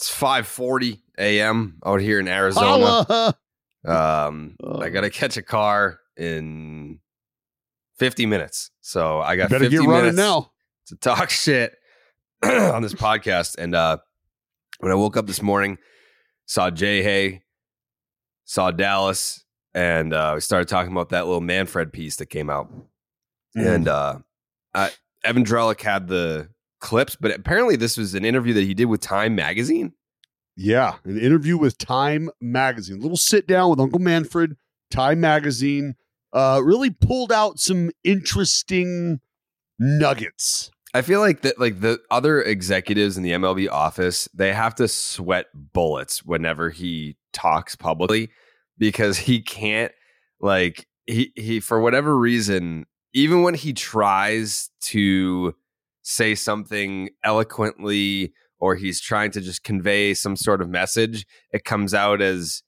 It's 5:40 a.m. out here in Arizona. Holla. Um, I got to catch a car in 50 minutes. So I got Better 50 get running minutes now. to talk shit on this podcast. And uh, when I woke up this morning, saw Jay Hay, saw Dallas, and uh, we started talking about that little Manfred piece that came out. Mm. And uh, uh, Evan Drellich had the clips, but apparently this was an interview that he did with Time Magazine. Yeah, an interview with Time Magazine. A little sit down with Uncle Manfred, Time Magazine. Uh, really pulled out some interesting nuggets. I feel like that like the other executives in the MLB office, they have to sweat bullets whenever he talks publicly because he can't like he he for whatever reason, even when he tries to say something eloquently or he's trying to just convey some sort of message, it comes out as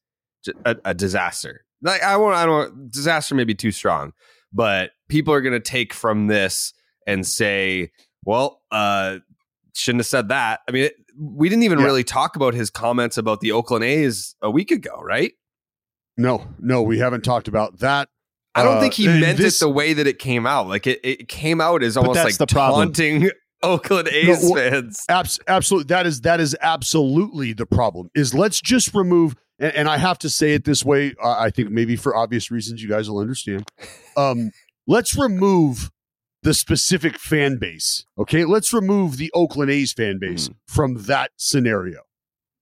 a disaster. Like I want I don't disaster may be too strong, but people are going to take from this and say, well, uh, shouldn't have said that. I mean, it, we didn't even Yeah. really talk about his comments about the Oakland A's a week ago, right? No, no, we haven't talked about that. I don't Uh, think he meant this- it the way that it came out. Like it, it came out as almost like the problem. Oakland A's well, fans. Abs- absolutely, that is that is absolutely the problem. Is let's just remove, and, and I have to say it this way. Uh, I think maybe for obvious reasons, you guys will understand. Um, let's remove the specific fan base. Okay, let's remove the Oakland A's fan base from that scenario,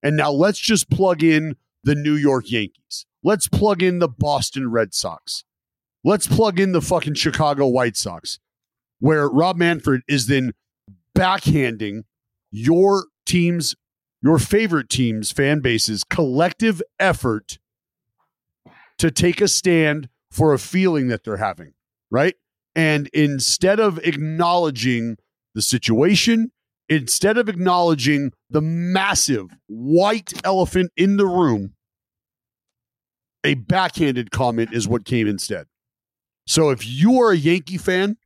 and now let's just plug in the New York Yankees. Let's plug in the Boston Red Sox. Let's plug in the fucking Chicago White Sox, where Rob Manfred is then backhanding your team's, your favorite team's fan base's collective effort to take a stand for a feeling that they're having, right? And instead of acknowledging the situation, instead of acknowledging the massive white elephant in the room, a backhanded comment is what came instead. So if you are a Yankee fan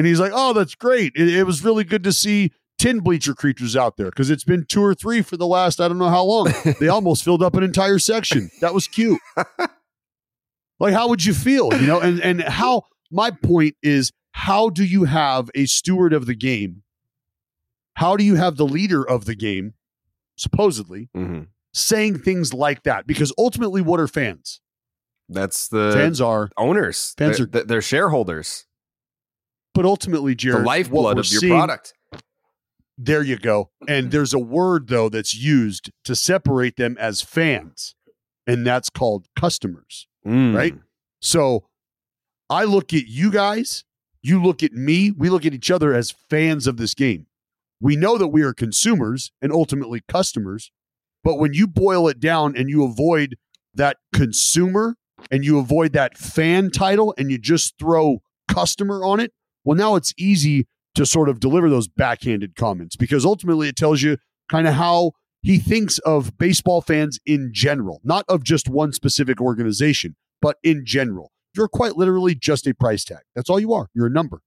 and he's like, oh, that's great. It, it was really good to see tin bleacher creatures out there because it's been two or three for the last, I don't know how long. they almost filled up an entire section. That was cute. like, how would you feel? You know, and, and how, my point is, how do you have a steward of the game? How do you have the leader of the game, supposedly, Mhm. saying things like that? Because ultimately, what are fans? That's the fans are owners. Fans they're, are- they're shareholders. But ultimately, Jared, the lifeblood of your seeing- product. There you go. And there's a word though that's used to separate them as fans, and that's called customers, Mm. right? So I look at you guys, you look at me, we look at each other as fans of this game. We know that we are consumers and ultimately customers, but when you boil it down and you avoid that consumer and you avoid that fan title and you just throw customer on it, well, now it's easy to sort of deliver those backhanded comments because ultimately it tells you kind of how he thinks of baseball fans in general, not of just one specific organization, but in general. You're quite literally just a price tag. That's all you are. You're a number.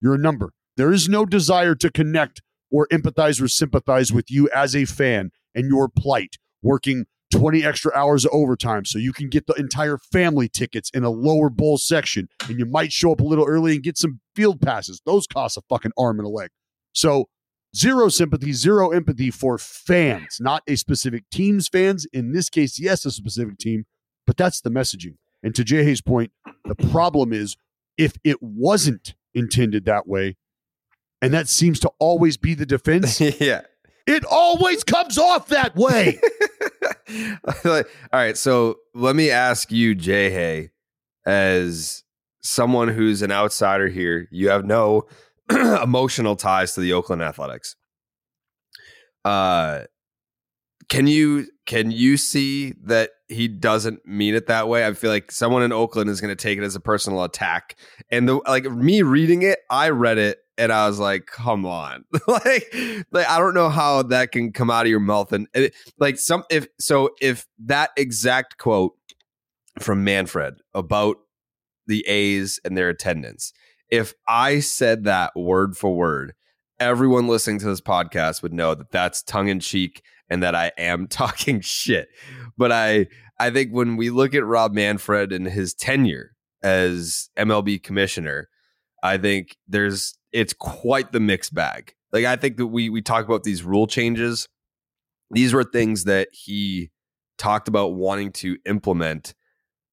You're a number. There is no desire to connect or empathize or sympathize with you as a fan and your plight, working 20 extra hours of overtime so you can get the entire family tickets in a lower bowl section and you might show up a little early and get some field passes. Those cost a fucking arm and a leg. So, zero sympathy, zero empathy for fans, not a specific team's fans. In this case, yes, a specific team, but that's the messaging. And to Jay Hayes' point, the problem is if it wasn't intended that way, and that seems to always be the defense, yeah. it always comes off that way. All right, so let me ask you, Jay Hay, as someone who's an outsider here, you have no emotional ties to the Oakland Athletics. Uh, Can you can you see that he doesn't mean it that way? I feel like someone in Oakland is going to take it as a personal attack. And the like me reading it, I read it and I was like, "Come on!" like, like I don't know how that can come out of your mouth. And it, like some if so, if that exact quote from Manfred about the A's and their attendance, if I said that word for word, everyone listening to this podcast would know that that's tongue in cheek and that I am talking shit. But I I think when we look at Rob Manfred and his tenure as MLB commissioner, I think there's it's quite the mixed bag. Like I think that we we talk about these rule changes. These were things that he talked about wanting to implement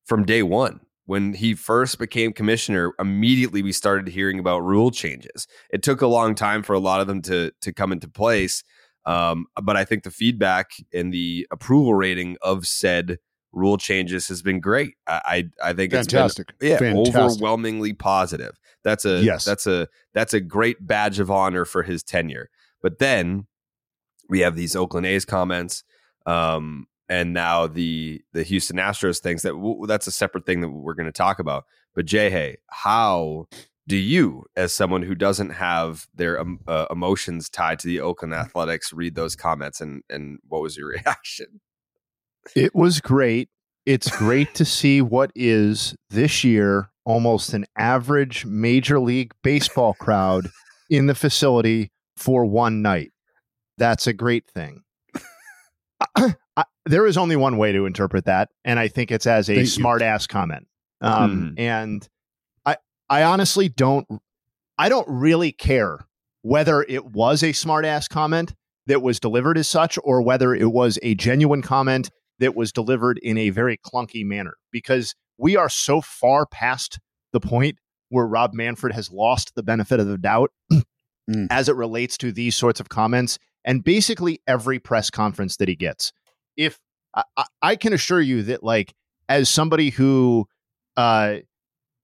from day one. When he first became commissioner, immediately we started hearing about rule changes. It took a long time for a lot of them to to come into place, um, but I think the feedback and the approval rating of said rule changes has been great. I I, I think fantastic. it's been yeah fantastic. overwhelmingly positive. That's a Yes. that's a that's a great badge of honor for his tenure. But then we have these Oakland A's comments, um, and now the the Houston Astros things. That w- that's a separate thing that we're going to talk about. But Jay, hey, how do you, as someone who doesn't have their um, uh, emotions tied to the Oakland Athletics, read those comments and and what was your reaction? It was great. It's great to see what is this year almost an average Major League Baseball crowd in the facility for one night. That's a great thing. I, there is only one way to interpret that, and I think it's as a Thank you. smart ass comment. Um, And I, I honestly don't, I don't really care whether it was a smart ass comment that was delivered as such, or whether it was a genuine comment that was delivered in a very clunky manner, because we are so far past the point where Rob Manfred has lost the benefit of the doubt Mm. as it relates to these sorts of comments and basically every press conference that he gets. If I, I- I can assure you that, like, as somebody who, uh,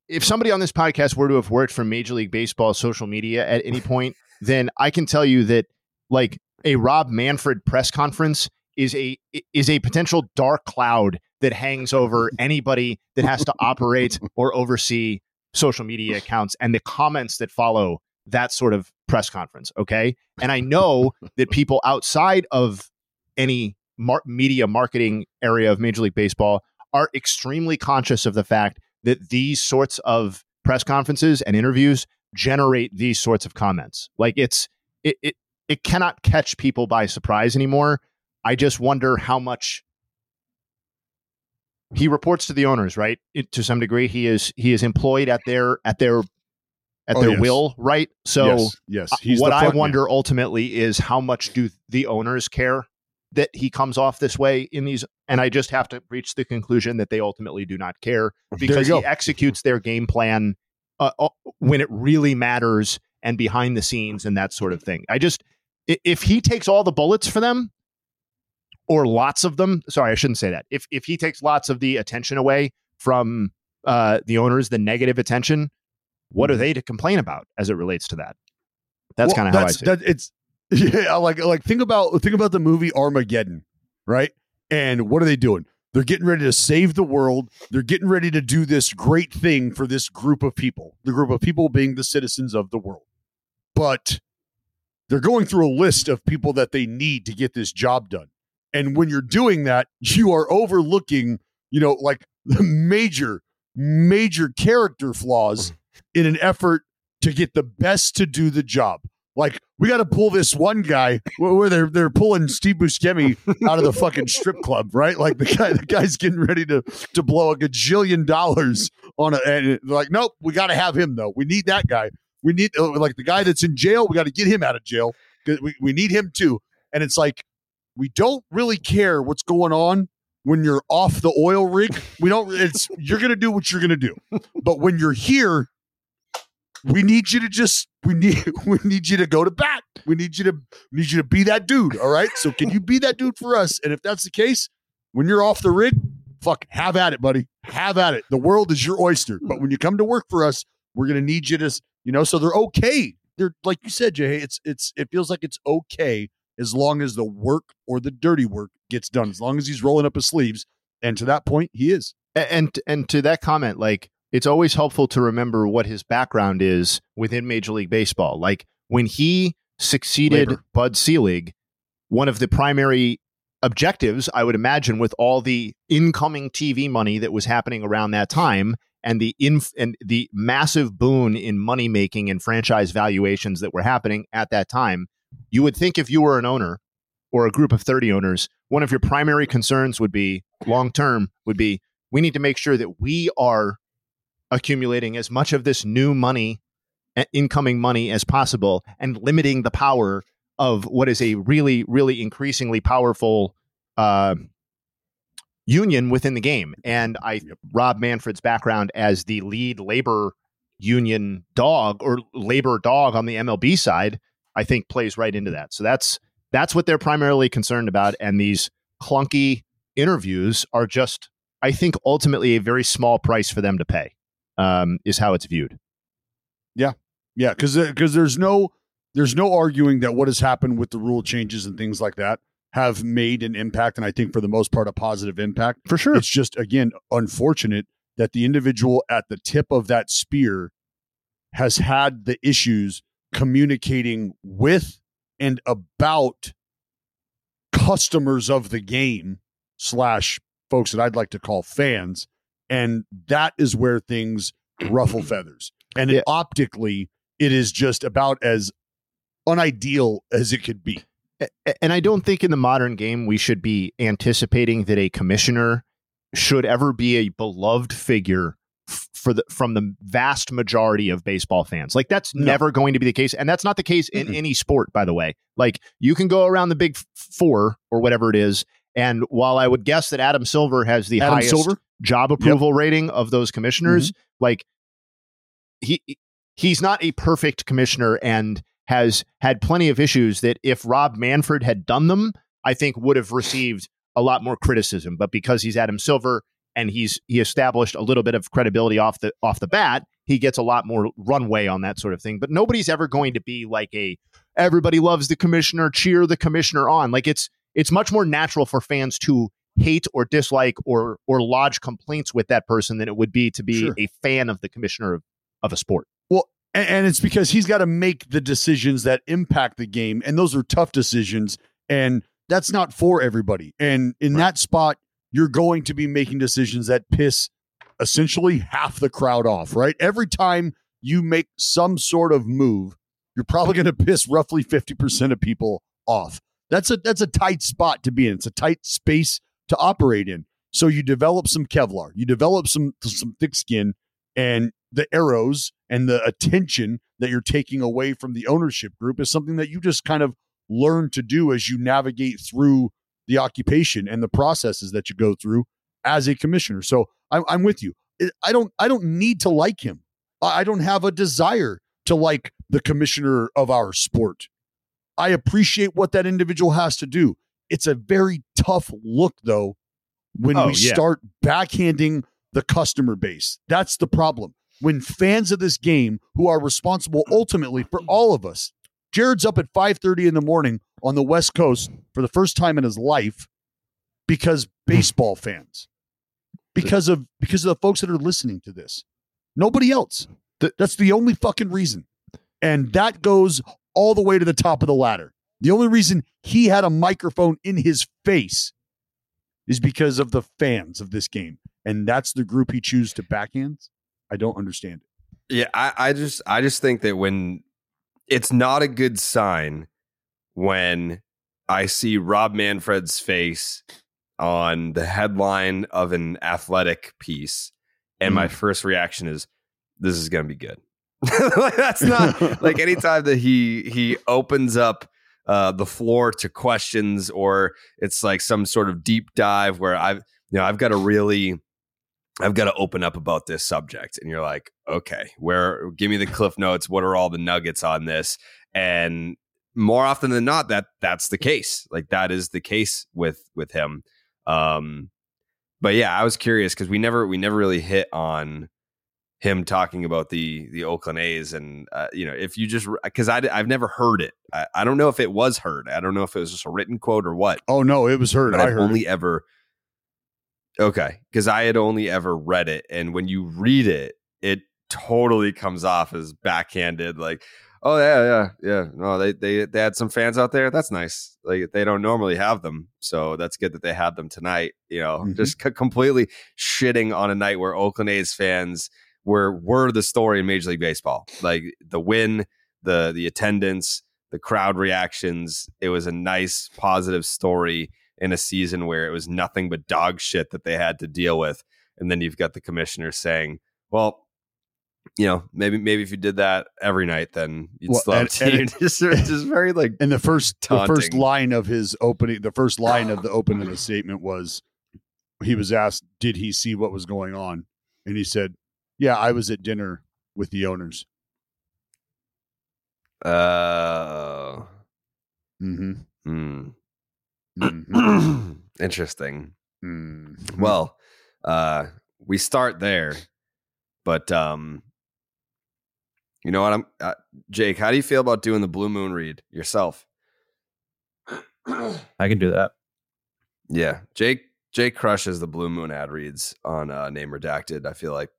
if somebody on this podcast were to have worked for Major League Baseball social media at any point, then I can tell you that, like, a Rob Manfred press conference is a is a potential dark cloud that hangs over anybody that has to operate or oversee social media accounts and the comments that follow that sort of press conference. Okay. And I know that people outside of any mar- media marketing area of Major League Baseball are extremely conscious of the fact that these sorts of press conferences and interviews generate these sorts of comments. Like it's, it, it, it cannot catch people by surprise anymore. I just wonder how much he reports to the owners, right? It- to some degree, he is he is employed at their at their at Oh, their yes. will, right? So yes, yes. uh, what I front man. wonder ultimately is how much do the owners care that he comes off this way in these and I just have to reach the conclusion that they ultimately do not care because he go. executes their game plan uh, uh, when it really matters and behind the scenes and that sort of thing. I just if he takes all the bullets for them or lots of them, sorry, I shouldn't say that. If if he takes lots of the attention away from uh, the owners, the negative attention, what are they to complain about as it relates to that? That's Well, kind of how I see it. that it's yeah like like think about think about the movie Armageddon, right? And what are they doing? They're getting ready to save the world. They're getting ready to do this great thing for this group of people. The group of people being the citizens of the world. But they're going through a list of people that they need to get this job done. And when you're doing that, you are overlooking, you know, like the major major character flaws in an effort to get the best to do the job. Like we got to pull this one guy where they're they're pulling Steve Buscemi out of the fucking strip club, right? Like the guy the guy's getting ready to to blow a gajillion dollars on a and like nope, we got to have him though. We need that guy. We need uh, like the guy that's in jail. We got to get him out of jail. We we need him too. And it's like we don't really care what's going on when you're off the oil rig. We don't. It's you're gonna do what you're gonna do. But when you're here, we need you to just we need we need you to go to bat. We need you to need you to be that dude. All right. So can you be that dude for us? And if that's the case, when you're off the rig, fuck, have at it, buddy. Have at it. The world is your oyster. But when you come to work for us, we're gonna need you to, you know. So they're okay. They're like you said, Jay. It's it's it feels like it's okay as long as the work or the dirty work gets done, as long as he's rolling up his sleeves. And to that point, he is. And and to that comment, like it's always helpful to remember what his background is within Major League Baseball. Like when he succeeded Labor. Bud Selig, one of the primary objectives, I would imagine, with all the incoming TV money that was happening around that time and the inf- and the massive boon in money making and franchise valuations that were happening at that time, you would think if you were an owner or a group of 30 owners, one of your primary concerns would be long term would be we need to make sure that we are accumulating as much of this new money uh, incoming money as possible and limiting the power of what is a really really increasingly powerful uh, union within the game. And i rob manfred's background as the lead labor union dog or labor dog on the mlb side i think plays right into that. So that's that's what they're primarily concerned about and these clunky interviews are just i think ultimately a very small price for them to pay um, is how it's viewed. Yeah, yeah, because because there's no there's no arguing that what has happened with the rule changes and things like that have made an impact, and I think for the most part a positive impact. for sure. It's just again unfortunate that the individual at the tip of that spear has had the issues communicating with and about customers of the game slash folks that I'd like to call fans, and that is where things ruffle feathers. And Yeah. it, optically, it is just about as unideal as it could be. And I don't think in the modern game we should be anticipating that a commissioner should ever be a beloved figure for the from the vast majority of baseball fans. Like that's No. never going to be the case, and that's not the case in Mm-mm. any sport, by the way. Like you can go around the big four or whatever it is, and while I would guess that Adam Silver has the Adam highest Silver, job approval rating of those commissioners, mm-hmm. like he he's not a perfect commissioner and has had plenty of issues that if Rob Manfred had done them, I think would have received a lot more criticism. But because he's Adam Silver and he's he established a little bit of credibility off the off the bat, he gets a lot more runway on that sort of thing. But nobody's ever going to be like a everybody loves the commissioner, cheer the commissioner on. Like it's it's much more natural for fans to hate or dislike or or lodge complaints with that person than it would be to be Sure. a fan of the commissioner of, of a sport. and, and it's because he's got to make the decisions that impact the game, and those are tough decisions, and that's not for everybody. And in that spot, you're going to be making decisions that piss essentially half the crowd off. Right? Every time you make some sort of move, you're probably going to piss roughly fifty percent of people off. That's a that's a tight spot to be in. It's a tight space to operate in. So you develop some Kevlar, you develop some some thick skin, and the arrows and the attention that you're taking away from the ownership group is something that you just kind of learn to do as you navigate through the occupation and the processes that you go through as a commissioner. So I'm, I'm with you. I- don't I don't need to like him. I I don't have a desire to like the commissioner of our sport. I appreciate what that individual has to do. It's a very tough look though when Oh, we yeah. start backhanding the customer base. That's the problem. When fans of this game who are responsible ultimately for all of us. Jared's up at 5:30 in the morning on the West Coast for the first time in his life because hmm. baseball fans. Because of because of the folks that are listening to this. Nobody else. That's the only fucking reason. And that goes all the way to the top of the ladder. The only reason he had a microphone in his face is because of the fans of this game. And that's the group he chooses to backhand. I don't understand it. Yeah, I, I just I just think that when it's not a good sign when I see Rob Manfred's face on the headline of an athletic piece, and my first reaction is, "This is going to be good." like that's not like anytime that he he opens up uh, the floor to questions, or it's like some sort of deep dive where I've you know I've got to really I've got to open up about this subject. And you're like, okay, where give me the cliff notes. What are all the nuggets on this? And more often than not, that that's the case. Like that is the case with with him. Um, but yeah, I was curious because we never we never really hit on him talking about the the Oakland A's, and uh, you know, if you just because I I've never heard it, I, I, don't know if it was heard. I don't know if it was just a written quote or what. Oh no, it was heard. But I heard only it. ever okay because I had only ever read it, and when you read it, it totally comes off as backhanded, like. Oh yeah, yeah, yeah. No, they they they had some fans out there. That's nice. Like they don't normally have them, so that's good that they had them tonight. You know, Mhm. just c- completely shitting on a night where Oakland A's fans were were the story in Major League Baseball. Like the win, the the attendance, the crowd reactions. It was a nice, positive story in a season where it was nothing but dog shit that they had to deal with. And then you've got the commissioner saying, "Well." You know, maybe maybe if you did that every night, then you'd Well, still and- and just, just very like And the first the first line of his opening the first line of the opening of the statement was he was asked, Did he see what was going on? And he said, Yeah, I was at dinner with the owners. uh hmm. mm-hmm. interesting. mm-hmm. Well, uh, we start there, but um, you know what? I'm uh, Jake. How do you feel about doing the Blue Moon read yourself? I can do that. Yeah, Jake. Jake crushes the Blue Moon ad reads on uh, Name Redacted. I feel like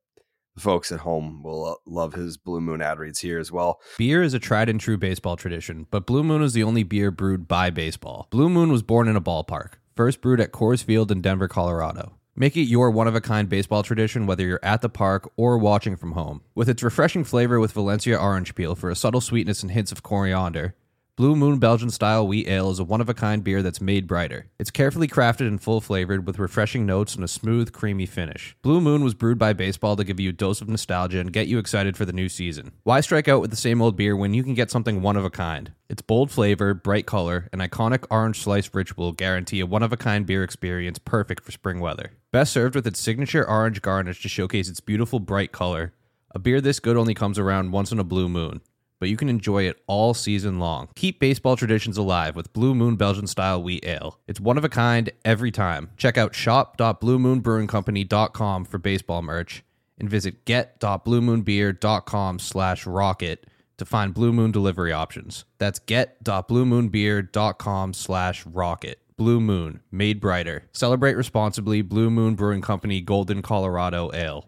the folks at home will uh, love his Blue Moon ad reads here as well. Beer is a tried and true baseball tradition, but Blue Moon is the only beer brewed by baseball. Blue Moon was born in a ballpark, first brewed at Coors Field in Denver, Colorado. Make it your one of a kind baseball tradition whether you're at the park or watching from home. With its refreshing flavor with Valencia orange peel for a subtle sweetness and hints of coriander, Blue Moon Belgian style wheat ale is a one of a kind beer that's made brighter. It's carefully crafted and full flavored with refreshing notes and a smooth, creamy finish. Blue Moon was brewed by baseball to give you a dose of nostalgia and get you excited for the new season. Why strike out with the same old beer when you can get something one of a kind? Its bold flavor, bright color, and iconic orange slice ritual guarantee a one of a kind beer experience perfect for spring weather. Best served with its signature orange garnish to showcase its beautiful bright color. A beer this good only comes around once in a blue moon but you can enjoy it all season long. Keep baseball traditions alive with Blue Moon Belgian style wheat ale. It's one of a kind every time. Check out shop.bluemoonbrewingcompany.com for baseball merch and visit get.bluemoonbeer.com slash rocket to find Blue Moon delivery options. That's get.bluemoonbeer.com slash rocket. Blue Moon, made brighter. Celebrate responsibly. Blue Moon Brewing Company, Golden, Colorado Ale.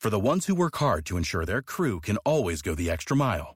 For the ones who work hard to ensure their crew can always go the extra mile,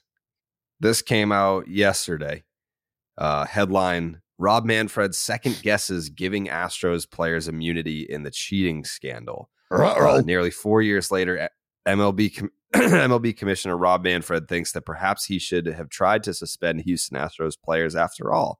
this came out yesterday. Uh, headline: Rob Manfred second guesses giving Astros players immunity in the cheating scandal. Uh, nearly four years later, MLB com- MLB Commissioner Rob Manfred thinks that perhaps he should have tried to suspend Houston Astros players after all.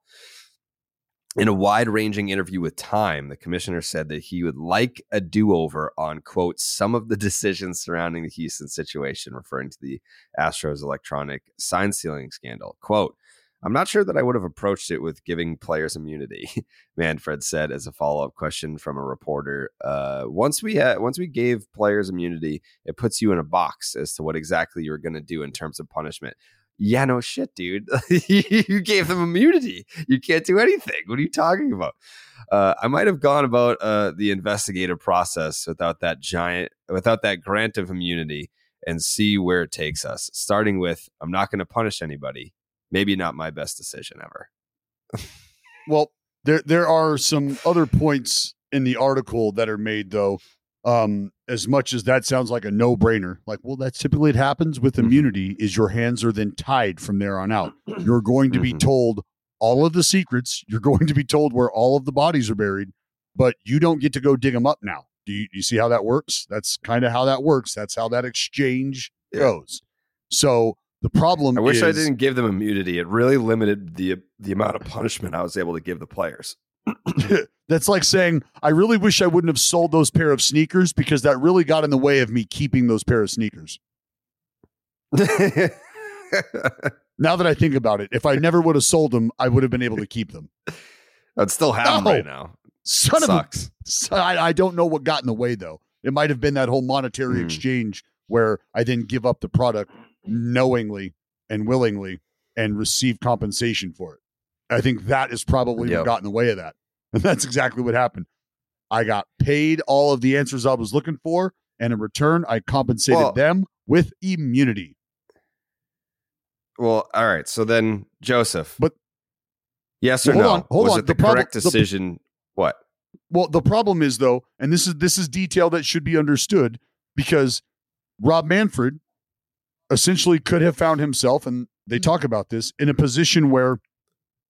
In a wide ranging interview with Time, the commissioner said that he would like a do over on, quote, some of the decisions surrounding the Houston situation, referring to the Astros electronic sign stealing scandal. Quote, I'm not sure that I would have approached it with giving players immunity, Manfred said as a follow up question from a reporter. Uh, once we had, once we gave players immunity, it puts you in a box as to what exactly you're going to do in terms of punishment. Yeah, no shit, dude. you gave them immunity. You can't do anything. What are you talking about? Uh, I might have gone about uh, the investigative process without that giant, without that grant of immunity, and see where it takes us. Starting with, I'm not going to punish anybody. Maybe not my best decision ever. well, there there are some other points in the article that are made though. Um, as much as that sounds like a no brainer, like, well, that's typically it happens with immunity is your hands are then tied from there on out. You're going to be told all of the secrets. You're going to be told where all of the bodies are buried, but you don't get to go dig them up now. Do you, do you see how that works? That's kind of how that works. That's how that exchange goes. So the problem I wish is, I didn't give them immunity. It really limited the the amount of punishment I was able to give the players. That's like saying, I really wish I wouldn't have sold those pair of sneakers because that really got in the way of me keeping those pair of sneakers. now that I think about it, if I never would have sold them, I would have been able to keep them. I'd still have them right now. Son Sucks. of a, I, I don't know what got in the way though. It might have been that whole monetary Hmm. exchange where I didn't give up the product knowingly and willingly and receive compensation for it. I think that is probably Yep. what got in the way of that. And that's exactly what happened. I got paid all of the answers I was looking for, and in return, I compensated Well- them with immunity. Well, all right. So then, Joseph. But- yes or Well, no? hold on, hold was on. it the, The problem- correct the- decision? what? Well, the problem is though, and this is this is detail that should be understood because Rob Manfred essentially could have found himself, and they talk about this, in a position where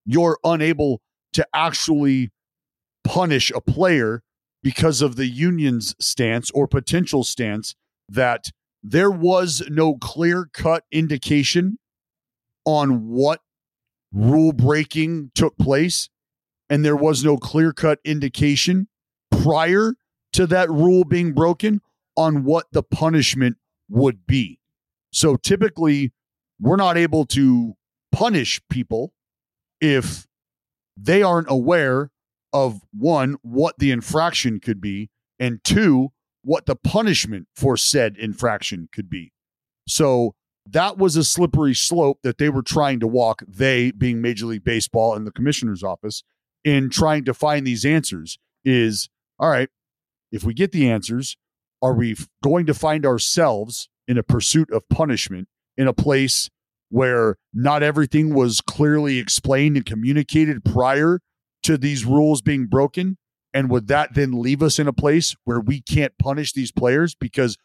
you're unable to actually punish a player because of the union's stance or potential stance that there was no clear cut indication on what rule breaking took place and there was no clear cut indication prior to that rule being broken on what the punishment would be. So typically, we're not able to punish people if they aren't aware of one, what the infraction could be, and two, what the punishment for said infraction could be. So that was a slippery slope that they were trying to walk, they being Major League Baseball and the commissioner's office, in trying to find these answers is all right, if we get the answers, are we going to find ourselves in a pursuit of punishment in a place where not everything was clearly explained and communicated prior to these rules being broken? And would that then leave us in a place where we can't punish these players because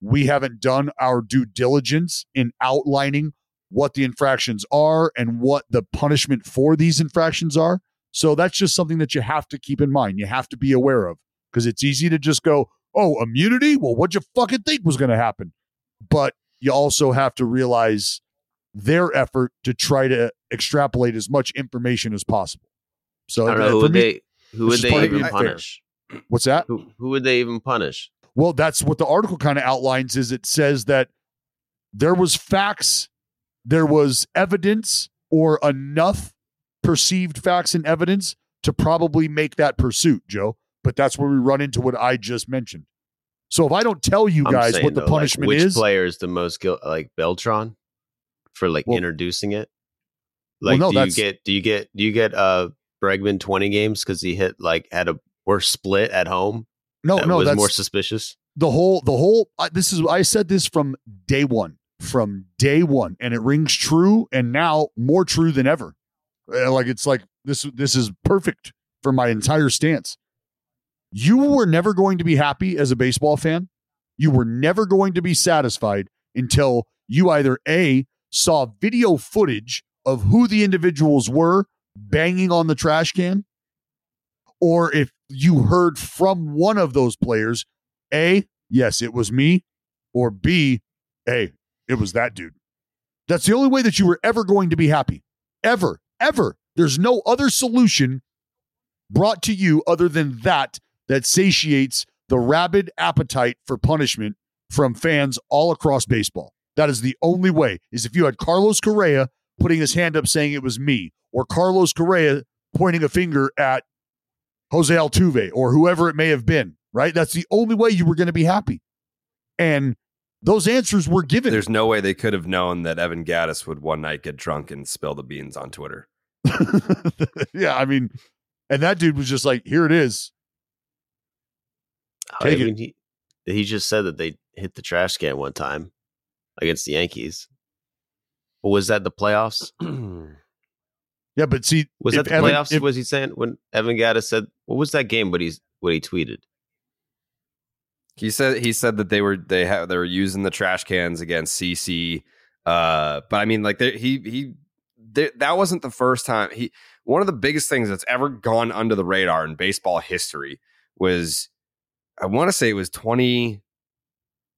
we haven't done our due diligence in outlining what the infractions are and what the punishment for these infractions are? So that's just something that you have to keep in mind. You have to be aware of because it's easy to just go, oh, immunity? Well, what'd you fucking think was going to happen? But you also have to realize their effort to try to extrapolate as much information as possible. So I don't know who would me- they who would they even being fair. punish? What's that? Who who would they even punish? Well, that's what the article kind of outlines is it says that there was facts, there was evidence or enough perceived facts and evidence to probably make that pursuit, Joe. But that's where we run into what I just mentioned. So if I don't tell you I'm guys what the though, like, punishment which is, player is the most guilt, like Beltran, for like Well- introducing it? Well, Like, no, do you get do you get do you get uh Bregman twenty games because he hit like had a worse split at home? no, that no, was that's more suspicious. the whole the whole I, this is I said this from day one, from day one, and it rings true, and now more true than ever. Uh, Like it's like this this is perfect for my entire stance. You were never going to be happy as a baseball fan. You were never going to be satisfied until you either a saw video footage of who the individuals were banging on the trash can, or if you heard from one of those players a, yes, it was me, or B, hey, it was that dude. That's the only way that you were ever going to be happy. Ever, ever. There's no other solution brought to you other than that that satiates the rabid appetite for punishment from fans all across baseball. That is the only way. Is if you had Carlos Correa putting his hand up saying it was me, or Carlos Correa pointing a finger at Jose Altuve or whoever it may have been, right? That's the only way you were going to be happy. And those answers were given. There's no way they could have known that Evan Gattis would one night get drunk and spill the beans on Twitter. yeah, I mean, and that dude was just like, here it is. Oh, I Take it. he he just said that they hit the trash can one time against the Yankees. But was that the playoffs? Yeah, but see, Was if that the Evan- playoffs? if- was he saying when Evan Gattis said what was that game? What he's what he tweeted? He said he said that they were they ha- they were using the trash cans against CC. Uh, but I mean, like they, he he there, that wasn't the first time he. One of the biggest things that's ever gone under the radar in baseball history was I want to say it was twenty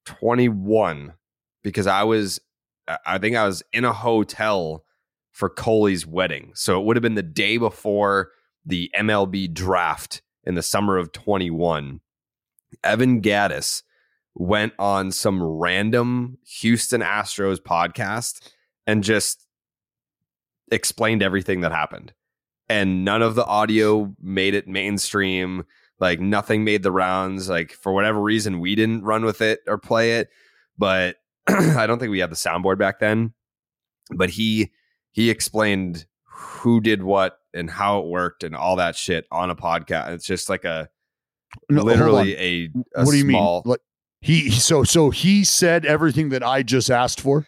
twenty one because I was I- I think I was in a hotel for Coley's wedding, so it would have been the day before the MLB draft in the summer of 21, Evan Gattis went on some random Houston Astros podcast and just explained everything that happened. And none of the audio made it mainstream. Like nothing made the rounds. Like for whatever reason, we didn't run with it or play it. But I don't think we had the soundboard back then. But he he explained who did what and how it worked and all that shit on a podcast. It's just like a No, literally a, a what do you small mean? Like he so so he said everything that I just asked for.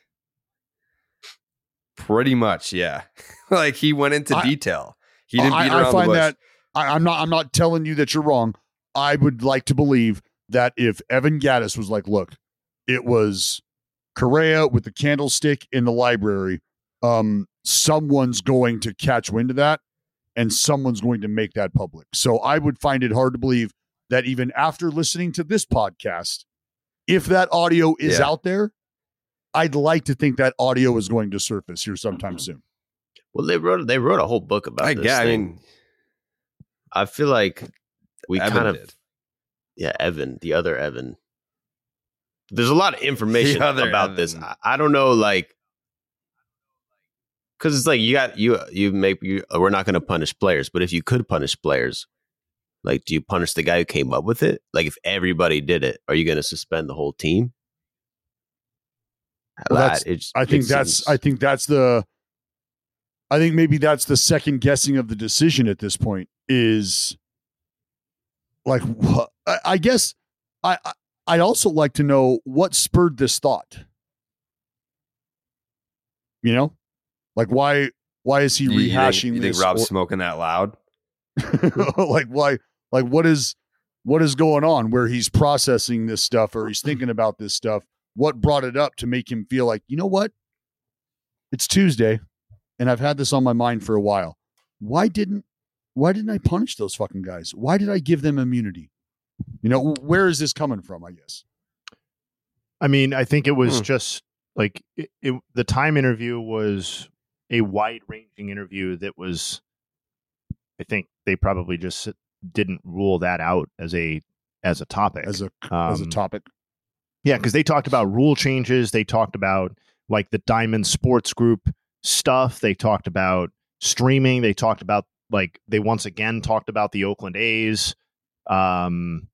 pretty much, yeah. like he went into I- detail. He didn't I, beat I around find the bush. that I, I'm not I'm not telling you that you're wrong. I would like to believe that if Evan Gattis was like, look, it was Correa with the candlestick in the library, um, someone's going to catch wind of that and someone's going to make that public. So I would find it hard to believe that even after listening to this podcast, if that audio is Yeah. out there, I'd like to think that audio is going to surface here sometime soon. Well, they wrote they wrote a whole book about I this. get. I thing. mean, I feel like we Evan kind of did. yeah, Evan, the other Evan. There's a lot of information The other about this. I, I don't know, like, because it's like you got you you make you. We're not going to punish players, but if you could punish players, like, do you punish the guy who came up with it? Like, if everybody did it, are you going to suspend the whole team? Well, That- that's- it's- I think that's seems- I think that's the I think maybe that's the second guessing of the decision at this point is like wha- I, guess I, I I'd also like to know what spurred this thought. You know? Like why why is he You- you think- rehashing you think this? Rob's or- smoking that loud? like why like what is what is going on where he's processing this stuff or he's thinking about this stuff what brought it up to make him feel like you know what it's tuesday and i've had this on my mind for a while why didn't why didn't i punish those fucking guys why did i give them immunity you know where is this coming from i guess I mean, I think it was Hmm. just like it, it, the time interview was a wide ranging interview that was, I think they probably just didn't rule that out as a as a topic as a as a Um, topic Yeah, because they talked about rule changes. They talked about like the Diamond Sports Group stuff. They talked about streaming. They talked about like they once again talked about the Oakland A's, um,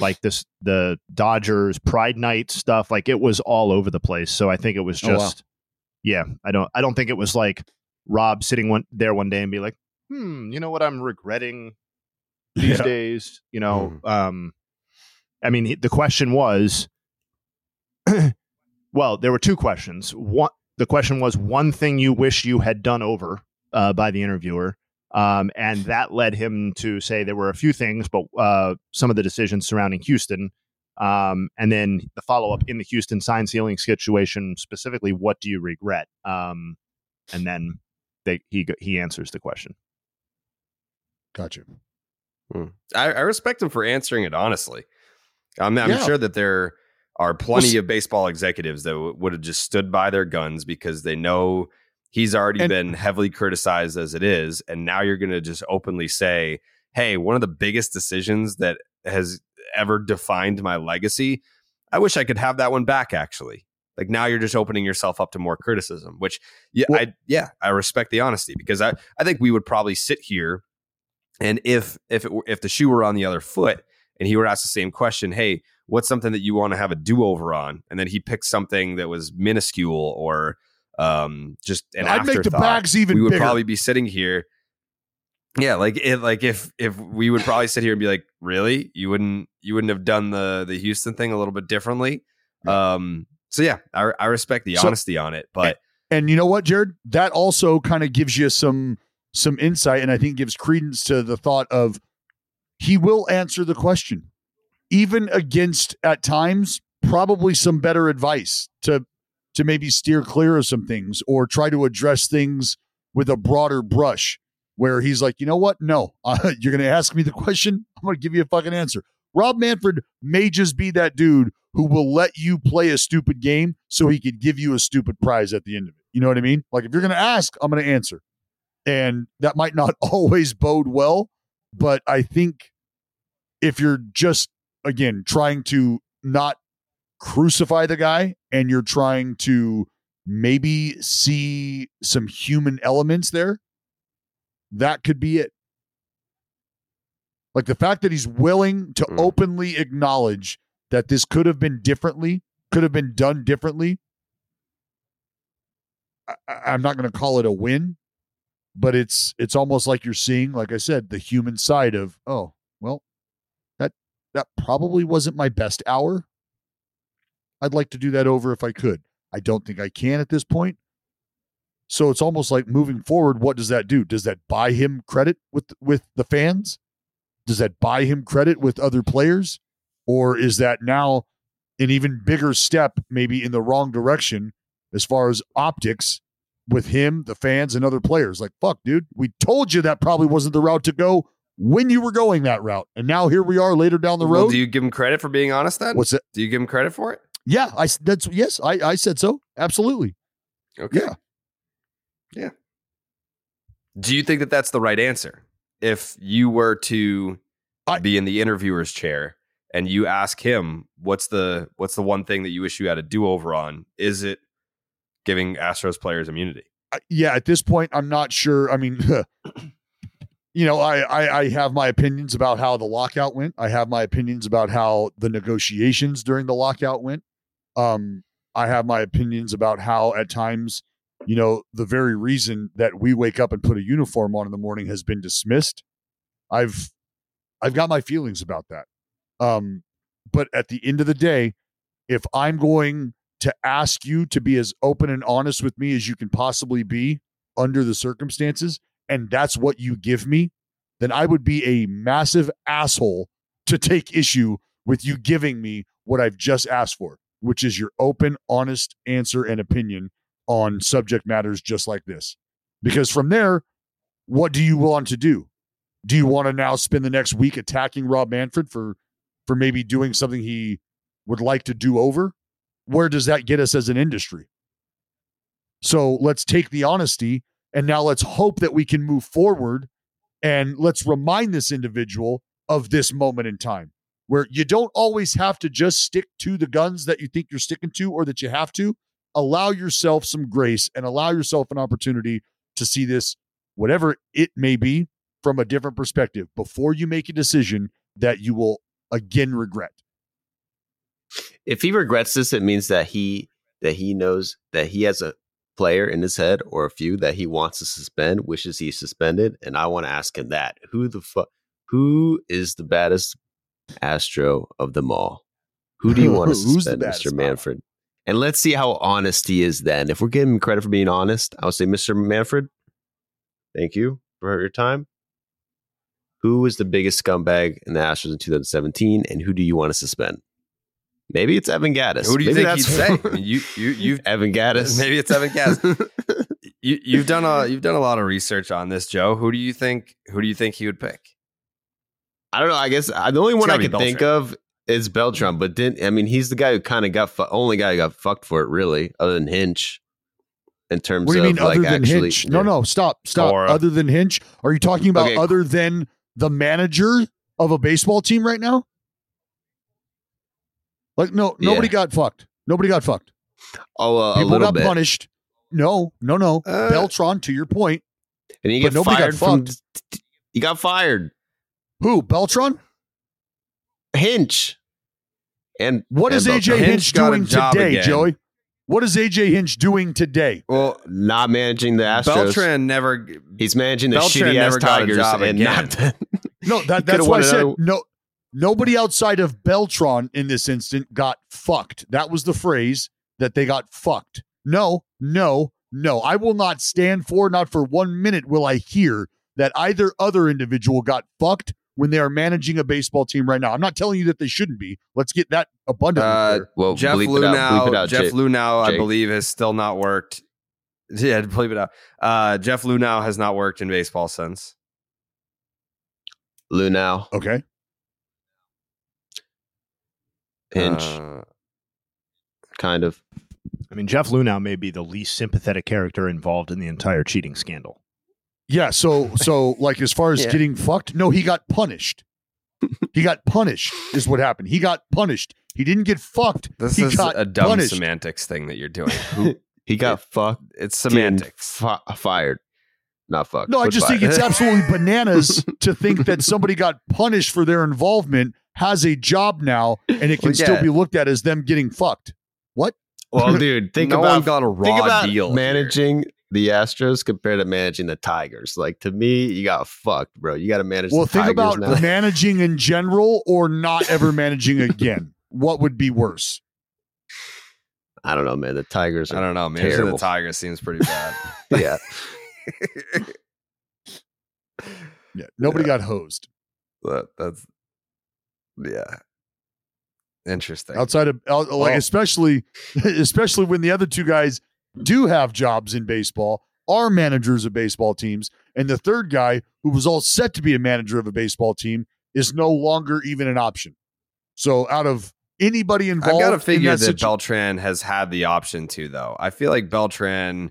like this the Dodgers Pride Night stuff. Like it was all over the place. So I think it was Oh, just yeah. I don't I don't think it was like Rob sitting one there one day and be like, hmm, you know what I'm regretting these Yeah. days. You know, um, I mean, he- the question was, well, there were two questions. One, the question was one thing you wish you had done over uh, by the interviewer, um, and that led him to say there were a few things, but uh, some of the decisions surrounding Houston. Um, and then the follow up in the Houston sign sealing situation, specifically, what do you regret? Um, and then they, he he answers the question. gotcha Hmm. I, I respect him for answering it honestly. I'm, I'm Yeah. sure that there are plenty s- of baseball executives that w- would have just stood by their guns because they know he's already And- been heavily criticized as it is, and now you're going to just openly say, "Hey, one of the biggest decisions that has ever defined my legacy. I wish I could have that one back." Actually, like now you're just opening yourself up to more criticism. Which, yeah, Well- I yeah, I respect the honesty because I I think we would probably sit here and if if it were, if the shoe were on the other foot and he were asked the same question, hey, what's something that you want to have a do over on? And then he picked something that was minuscule or um, just an I'd make the bags even we would bigger. probably be sitting here. Yeah, like if like if if we would probably sit here and be like, really, you wouldn't you wouldn't have done the the Houston thing a little bit differently. Um, so yeah, I I respect the So- honesty on it, but And you know what, Jared? That also kind of gives you some some insight and I think gives credence to the thought of he will answer the question. Even against at times probably some better advice to to maybe steer clear of some things or try to address things with a broader brush where he's like, "You know what? No. Uh, you're going to ask me the question, I'm going to give you a fucking answer." Rob Manfred may just be that dude who will let you play a stupid game so he could give you a stupid prize at the end of it. You know what I mean? Like if you're going to ask, I'm going to answer. And that might not always bode well, but I think if you're just, again, trying to not crucify the guy and you're trying to maybe see some human elements there, that could be it. Like the fact that he's willing to Mm. openly acknowledge that this could have been differently, could have been done differently. I, I'm not going to call it a win, but it's it's almost like you're seeing, like I said, the human side of oh well, that that probably wasn't my best hour. I'd like to do that over if I could. I don't think I can at this point. So it's almost like moving forward. What does that do? Does that buy him credit with with the fans? Does that buy him credit with other players, or is that now an even bigger step, maybe in the wrong direction as far as optics with him, the fans, and other players? Like, fuck, dude, we told you that probably wasn't the route to go when you were going that route, and now here we are later down the road. Well, do you give him credit for being honest then? What's that? Do you give him credit for it? Yeah, I that's yes, I I said so. Absolutely. Okay. Yeah. Yeah. Do you think that that's the right answer? If you were to be in the interviewer's chair and you ask him, "What's the what's the one thing that you wish you had a do over on?" Is it giving Astros players immunity? I- yeah, at this point, I'm not sure. I mean, you know, I, I I have my opinions about how the lockout went. I have my opinions about how the negotiations during the lockout went. Um, I have my opinions about how at times, you know, the very reason that we wake up and put a uniform on in the morning has been dismissed. I've I've got my feelings about that. Um, but at the end of the day, if I'm going to ask you to be as open and honest with me as you can possibly be under the circumstances, and that's what you give me, then I would be a massive asshole to take issue with you giving me what I've just asked for, which is your open, honest answer and opinion on subject matters just like this. Because from there, what do you want to do? Do you want to now spend the next week attacking Rob Manfred for for maybe doing something he would like to do over? Where does that get us as an industry? So let's take the honesty and now let's hope that we can move forward and let's remind this individual of this moment in time where you don't always have to just stick to the guns that you think you're sticking to or that you have to. Allow yourself some grace and allow yourself an opportunity to see this, whatever it may be, from a different perspective before you make a decision that you will again regret. If he regrets this, it means that he that he knows that he has a player in his head or a few that he wants to suspend, wishes he suspended, and I want to ask him that. Who the fuck who is the baddest Astro of them all? Who do you want to suspend, Mr. Manfred? And let's see how honest he is then. If we're giving him credit for being honest, I would say, Mr. Manfred, thank you for your time. Who was the biggest scumbag in the Astros in 2017, and who do you want to suspend? Maybe it's Evan Gattis. Who do you Maybe think he'd say? that's- I mean, you you you've Evan Gattis. Maybe it's Evan Gattis. you you've done a you've done a lot of research on this, Joe. Who do you think who do you think he would pick? I don't know. I guess uh, the only one I can think of is Beltran, but didn't I mean he's the guy who kind of got fu- only guy who got fucked for it, really, other than Hinch. In terms What do you of mean like other than actually, Hinch? No, no, stop, stop. Cora. Other than Hinch? Are you talking about Okay. other than the manager of a baseball team right now? Like, no, nobody Yeah. got fucked. Nobody got fucked. Oh, uh, a People little got bit. punished. No, no, no. Uh, Beltran, to your and you got get nobody fired got from. fucked. You got fired. Who? Beltran? Hinch. And What is and AJ Beltran. Hinch, doing today, again. Joey? What is AJ Hinch doing today? Well, Not managing the Astros. Beltran never He's managing the Beltran shitty ass never got a Tigers job and again. not the, No, that, that's why I said another- no. Nobody outside of Beltran in this instant got fucked. That was the phrase that they got fucked. No, no, no. I will not stand for, not for one minute will I hear that either other individual got fucked when they are managing a baseball team right now. I'm not telling you that they shouldn't be. Let's get that abundantly Uh, clear. well, Jeff bleep it out, bleep it Luhnow. Jeff Jake. Luhnow, I Jake. believe, has still not worked. Yeah, believe it out. Uh, Jeff Luhnow has not worked in baseball since. Luhnow, Okay. Hinch, Uh, kind of. I mean, Jeff Luhnow may be the least sympathetic character involved in the entire cheating scandal. Yeah, so so like as far as Yeah. getting fucked, no, he got punished. he got punished is what happened. He got punished. He didn't get fucked. This he is got a dumb punished. semantics thing that you're doing. He got fucked. it's and semantics. fi- fired. Not fucked. No, I but just think it's absolutely bananas to think that somebody got punished for their involvement, has a job now, and it can Well, still be looked at as them getting fucked. What? Well, dude, think No about one got a raw think about deal here. Managing the Astros compared to managing the Tigers. Like to me, you got fucked, bro. You got to manage. Well, the think Tigers about now. managing in general or not ever managing again. What would be worse? I don't know, man. The Tigers. Are I don't know. Managing the terrible. Tigers seems pretty bad. yeah, Yeah, nobody got hosed that, that's yeah. Interesting. outside of like Well- especially especially when the other two guys do have jobs in baseball, are managers of baseball teams, and the third guy who was all set to be a manager of a baseball team is no longer even an option. So out of anybody involved, I've got to in figure that, situ- Beltran has had the option to, though. I feel like Beltran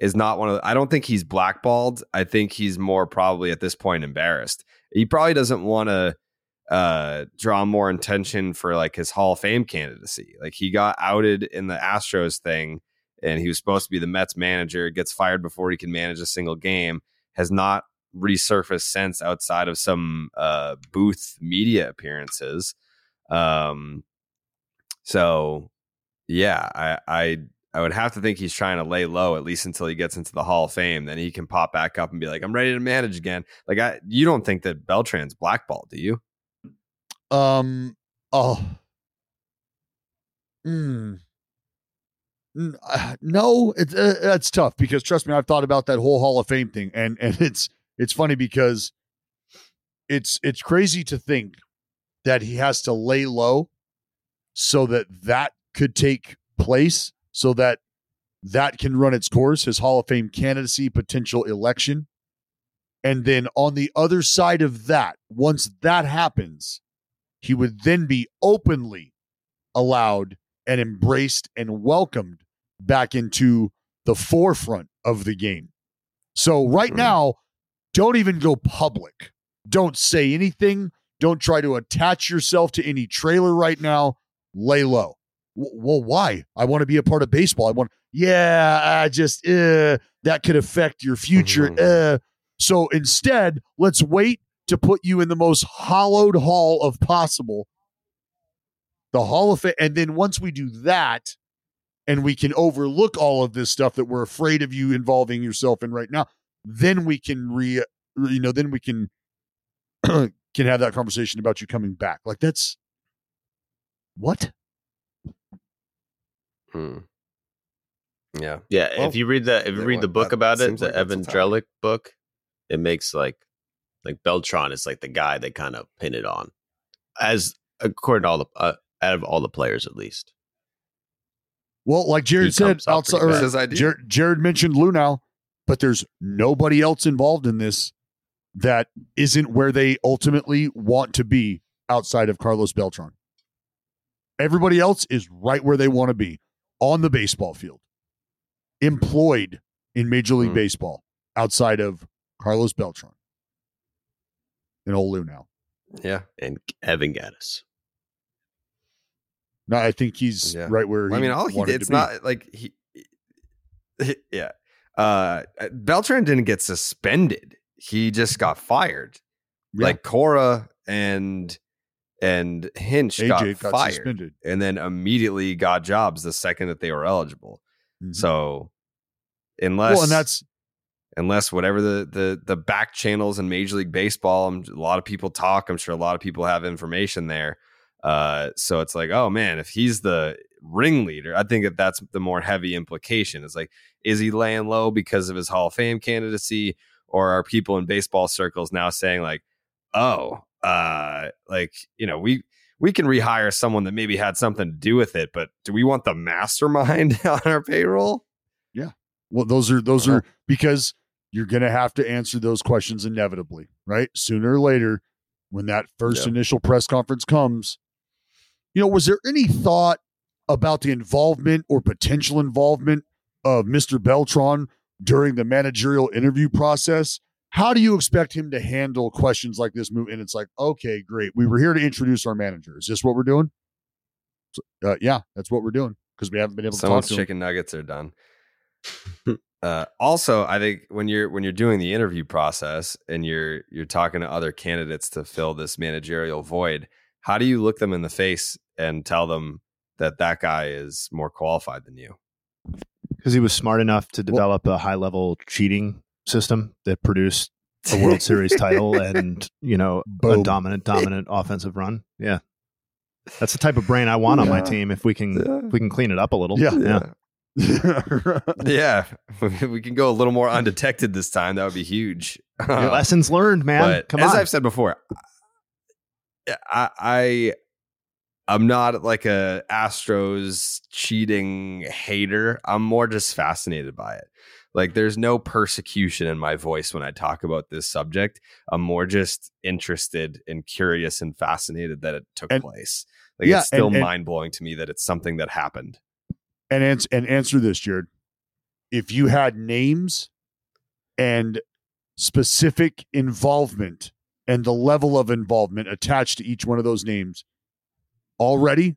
is not one of. The, I don't think he's blackballed. I think he's more probably at this point embarrassed. He probably doesn't want to uh, draw more attention for like his Hall of Fame candidacy. Like he got outed in the Astros thing, and he was supposed to be the Mets manager. Gets fired before he can manage a single game. Has not resurfaced since outside of some uh, booth media appearances. Um, so yeah, I, I I would have to think he's trying to lay low at least until he gets into the Hall of Fame. Then he can pop back up and be like, "I'm ready to manage again." Like, I you don't think that Beltran's blackballed, do you? Um. Oh. Hmm. Uh, No, it's uh, that's tough because trust me, I've thought about that whole Hall of Fame thing, and and it's it's funny because it's it's crazy to think that he has to lay low so that that could take place, so that that can run its course, his Hall of Fame candidacy potential election, and then on the other side of that, once that happens, he would then be openly allowed and embraced and welcomed back into the forefront of the game. So right now, don't even go public. Don't say anything. Don't try to attach yourself to any trailer right now. Lay low. W- Well, why? I want to be a part of baseball. I want, yeah, I just, uh, that could affect your future. Uh. So instead, let's wait to put you in the most hollowed hall of possible the Hall of Fame. And then once we do that, and we can overlook all of this stuff that we're afraid of you involving yourself in right now, then we can re, you know, then we can can have that conversation about you coming back. Like that's what? Hmm. Yeah. Yeah, Well, if you read that, if you read the book that about it, the like that's Evan what's Drellich book, it makes like like Beltran is like the guy they kind of pin it on, as according to all the uh, out of all the players at least. Well, like Jared He said, outside, or bad. Jared, Jared mentioned Luhnow, but there's nobody else involved in this that isn't where they ultimately want to be outside of Carlos Beltran. Everybody else is right where they want to be on the baseball field, employed in Major League Hmm. Baseball outside of Carlos Beltran and old Luhnow. Yeah. And Evan Gattis. No, I think he's Yeah. right where I mean, all he did, it's be. not like he, he- yeah. Uh, Beltran didn't get suspended. He just got fired. Yeah. Like Cora and and Hinch AJ got, got fired suspended. and then immediately got jobs the second that they were eligible. Mhm. So unless well, and that's unless whatever the the the back channels in Major League Baseball, I'm, a lot of people talk. I'm sure a lot of people have information there. Uh, so it's like, oh man, if he's the ringleader, I think that that's the more heavy implication. It's like, is he laying low because of his Hall of Fame candidacy, or are people in baseball circles now saying like, oh, uh, like you know, we we can rehire someone that maybe had something to do with it, but do we want the mastermind on our payroll? Yeah. Well, those are those Uh-huh. are because you're going to have to answer those questions inevitably, right? Sooner or later, when that first Yeah. initial press conference comes, you know, was there any thought about the involvement or potential involvement of Mr. Beltran during the managerial interview process how do you expect him to handle questions like this move? And it's like, okay, great. We were here to introduce our manager. Is this what we're doing? So, uh, yeah, that's what we're doing because we haven't been able Someone's to talk to chicken nuggets are done. uh, also, I think when you're when you're doing the interview process and you're you're talking to other candidates to fill this managerial void, how do you look them in the face and tell them that that guy is more qualified than you? because he was smart enough to develop a high level cheating system that produced a World Series title and you know a dominant, dominant offensive run. Yeah, that's the type of brain I want on my team. If we can, Yeah. if we can clean it up a little. Yeah. yeah. Yeah, we can go a little more undetected this time. That would be huge. Lessons learned, man. But Come as on. I've said before, I, I I'm not like a Astros cheating hater. I'm more just fascinated by it. Like there's no persecution in my voice when I talk about this subject. I'm more just interested and curious and fascinated that it took And- place. Like Yeah, it's still and- and- mind blowing to me that it's something that happened. and ans- and answer this, Jared. If you had names and specific involvement and the level of involvement attached to each one of those names already,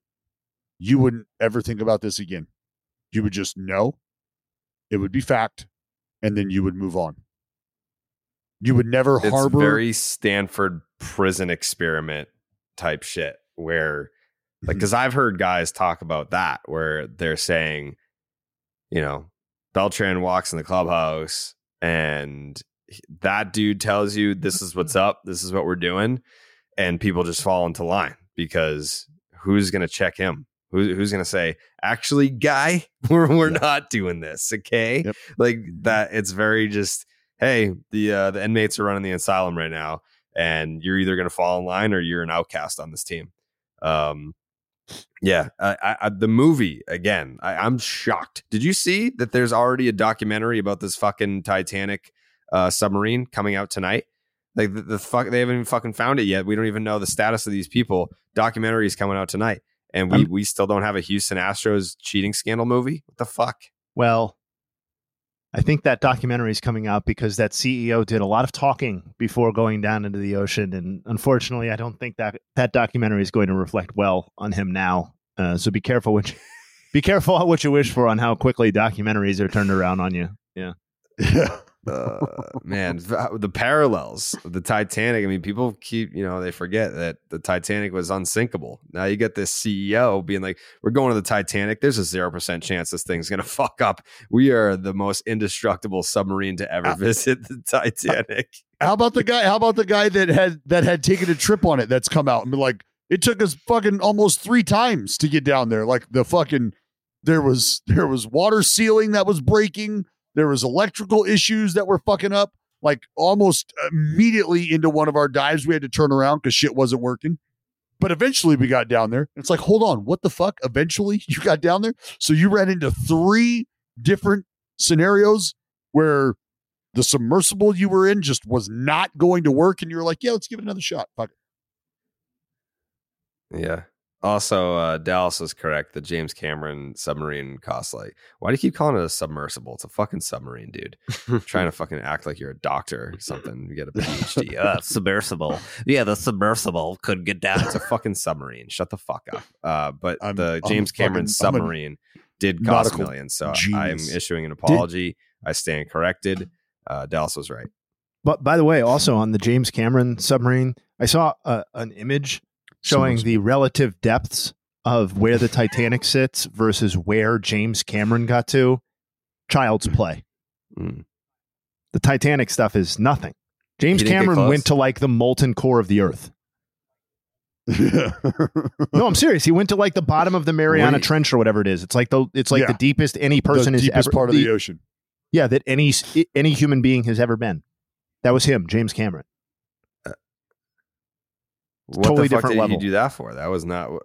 you wouldn't ever think about this again. You would just know, it would be fact, and then you would move on. You would never It's harbor very Stanford prison experiment type shit where Mm-hmm. like because I've heard guys talk about that where they're saying, you know, Beltran walks in the clubhouse and that dude tells you this is what's up, this is what we're doing, and people just fall into line because who's gonna check him? Who, who's gonna say, actually, guy, we're we're not doing this, okay? Yep. Like that. It's very just, hey, the uh, the inmates are running the asylum right now, and you're either gonna fall in line or you're an outcast on this team. Um, yeah, I, I, I, the movie again. I, I'm shocked. Did you see that there's already a documentary about this fucking Titanic uh, submarine coming out tonight? Like the, the fuck, they haven't even fucking found it yet. We don't even know the status of these people. Documentary is coming out tonight, and we I'm- we still don't have a Houston Astros cheating scandal movie. What the fuck? Well, I think that documentary is coming out because that CEO did a lot of talking before going down into the ocean, and unfortunately, I don't think that that documentary is going to reflect well on him now. Uh, so be careful what you, be careful what you wish for on how quickly documentaries are turned around on you. Yeah, Yeah. uh, man, uh, the parallels of the Titanic. I mean, people keep, you know, they forget that the Titanic was unsinkable. Now you get this CEO being like, "We're going to the Titanic. There's a zero percent chance this thing's gonna fuck up. We are the most indestructible submarine to ever uh, visit the uh, Titanic." How about the guy? How about the guy that had that had taken a trip on it that's come out and been like, it took us fucking almost three times to get down there. Like the fucking there was there was water sealing that was breaking. There was electrical issues that were fucking up. Like almost immediately into one of our dives, we had to turn around because shit wasn't working. But eventually we got down there. It's like, hold on, what the fuck? Eventually you got down there. So you ran into three different scenarios where the submersible you were in just was not going to work, and you were like, "Yeah, let's give it another shot." Fuck it. Yeah. Also, uh, Dallas was correct. The James Cameron submarine costs like. Why do you keep calling it a submersible? It's a fucking submarine, dude. trying to fucking act like you're a doctor or something. You get a PhD. Uh, submersible. Yeah, the submersible could get down. It's a fucking submarine. Shut the fuck up. Uh, but I'm- the I'm James Cameron fucking- I'm a submarine did cost millions. So I'm issuing an apology. I stand corrected. Uh, Dallas was right. But by the way, also on the James Cameron submarine, I saw a, an image showing the relative depths of where the Titanic sits versus where James Cameron got to. Child's play. Mm. The Titanic stuff is nothing. James You didn't get Cameron went to like the molten core of the earth. No, I'm serious. He went to like the bottom of the Mariana Wait. Trench or whatever it is. It's like the it's like Yeah. the deepest any person the has deepest ever part of the ocean. Yeah, that any any human being has ever been. That was him, James Cameron. What Totally the fuck different did level. you do that for? That was not what.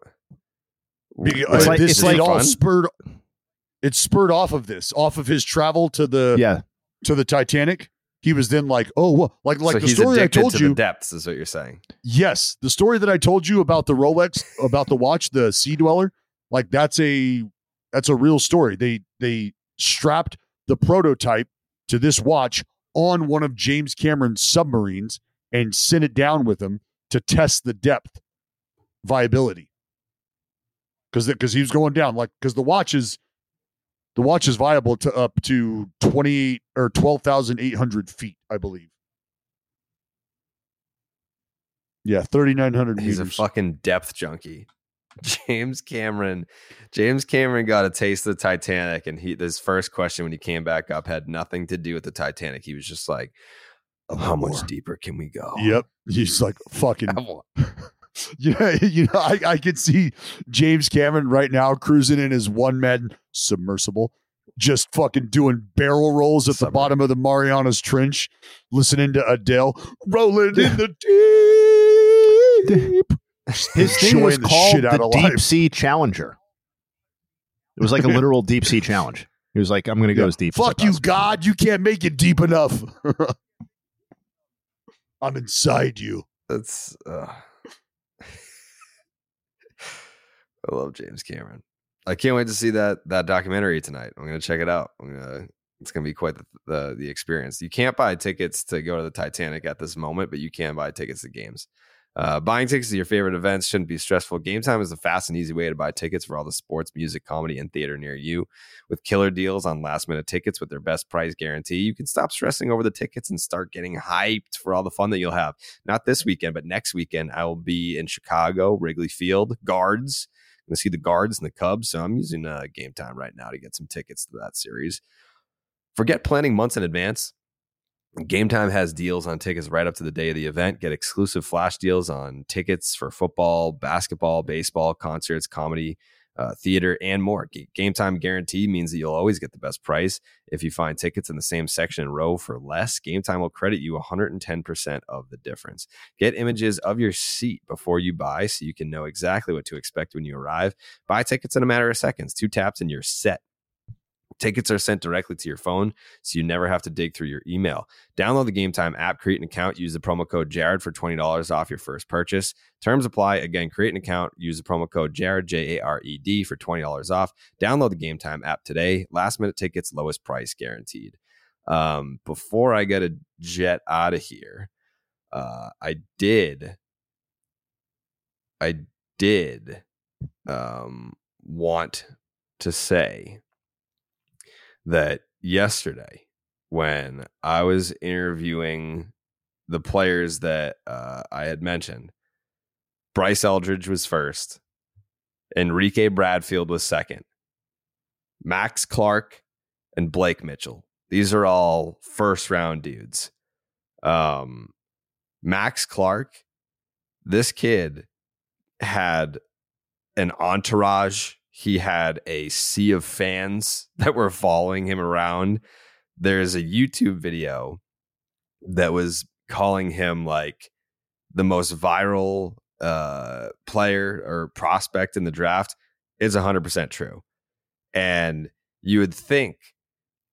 Because uh, It's like- this it's it like all spurred. It spurred off of this, off of his travel to the Yeah. to the Titanic. He was then like, oh, well, like like so the he's story I told to you. the depths, is what you're saying. Yes, the story that I told you about the Rolex, about the watch, the Sea Dweller, like that's a that's a real story. They they strapped the prototype to this watch on one of James Cameron's submarines and sent it down with him to test the depth viability. Because because he was going down like because the watch is the watch is viable to up to twenty eight or twelve thousand eight hundred feet, I believe. Yeah, thirty nine hundred He's meters. a fucking depth junkie. James Cameron, James Cameron got a taste of the Titanic, and he his first question when he came back up had nothing to do with the Titanic. He was just like, "How much deeper can we go?" Yep, he's like fucking. Yeah, you know, I, I could see James Cameron right now cruising in his one man submersible, just fucking doing barrel rolls at the bottom of the Marianas Trench, listening to Adele, rolling in the deep. His thing was the called shit out the Deep life. Sea Challenger. It was like a literal deep sea challenge. He was like, "I'm going to go Yeah. as deep." as Fuck you. God! You can't make it deep enough. I'm inside you. That's. Uh, I love James Cameron. I can't wait to see that that documentary tonight. I'm gonna check it out. I'm gonna. It's gonna be quite the, the the experience. You can't buy tickets to go to the Titanic at this moment, but you can buy tickets to games. Uh, buying tickets to your favorite events shouldn't be stressful. Game time is a fast and easy way to buy tickets for all the sports, music, comedy, and theater near you. With killer deals on last minute tickets with their best price guarantee, you can stop stressing over the tickets and start getting hyped for all the fun that you'll have. Not this weekend, but next weekend, I will be in Chicago, Wrigley Field, Guards. I'm going to see the Guards and the Cubs. So I'm using uh, game time right now to get some tickets to that series. Forget planning months in advance. Game Time has deals on tickets right up to the day of the event. Get exclusive flash deals on tickets for football, basketball, baseball, concerts, comedy, uh, theater, and more. Game Time guarantee means that you'll always get the best price. If you find tickets in the same section and row for less, Game Time will credit you 110% of the difference. Get images of your seat before you buy so you can know exactly what to expect when you arrive. Buy tickets in a matter of seconds, two taps, and you're set. Tickets are sent directly to your phone, so you never have to dig through your email. Download the Game Time app, create an account, use the promo code Jared for $20 off your first purchase. Terms apply. Again, create an account, use the promo code Jared, J A R E D, for $20 off. Download the Game Time app today. Last minute tickets, lowest price guaranteed. Um, before I get a jet out of here, uh, I did, I did um, want to say that yesterday when I was interviewing the players that uh, I had mentioned, Bryce Eldridge was first, Enrique Bradfield was second, Max Clark and Blake Mitchell. These are all first round dudes. Um, Max Clark, this kid had an entourage he had a sea of fans that were following him around. There's a YouTube video that was calling him like the most viral uh, player or prospect in the draft. Is 100% true. And you would think,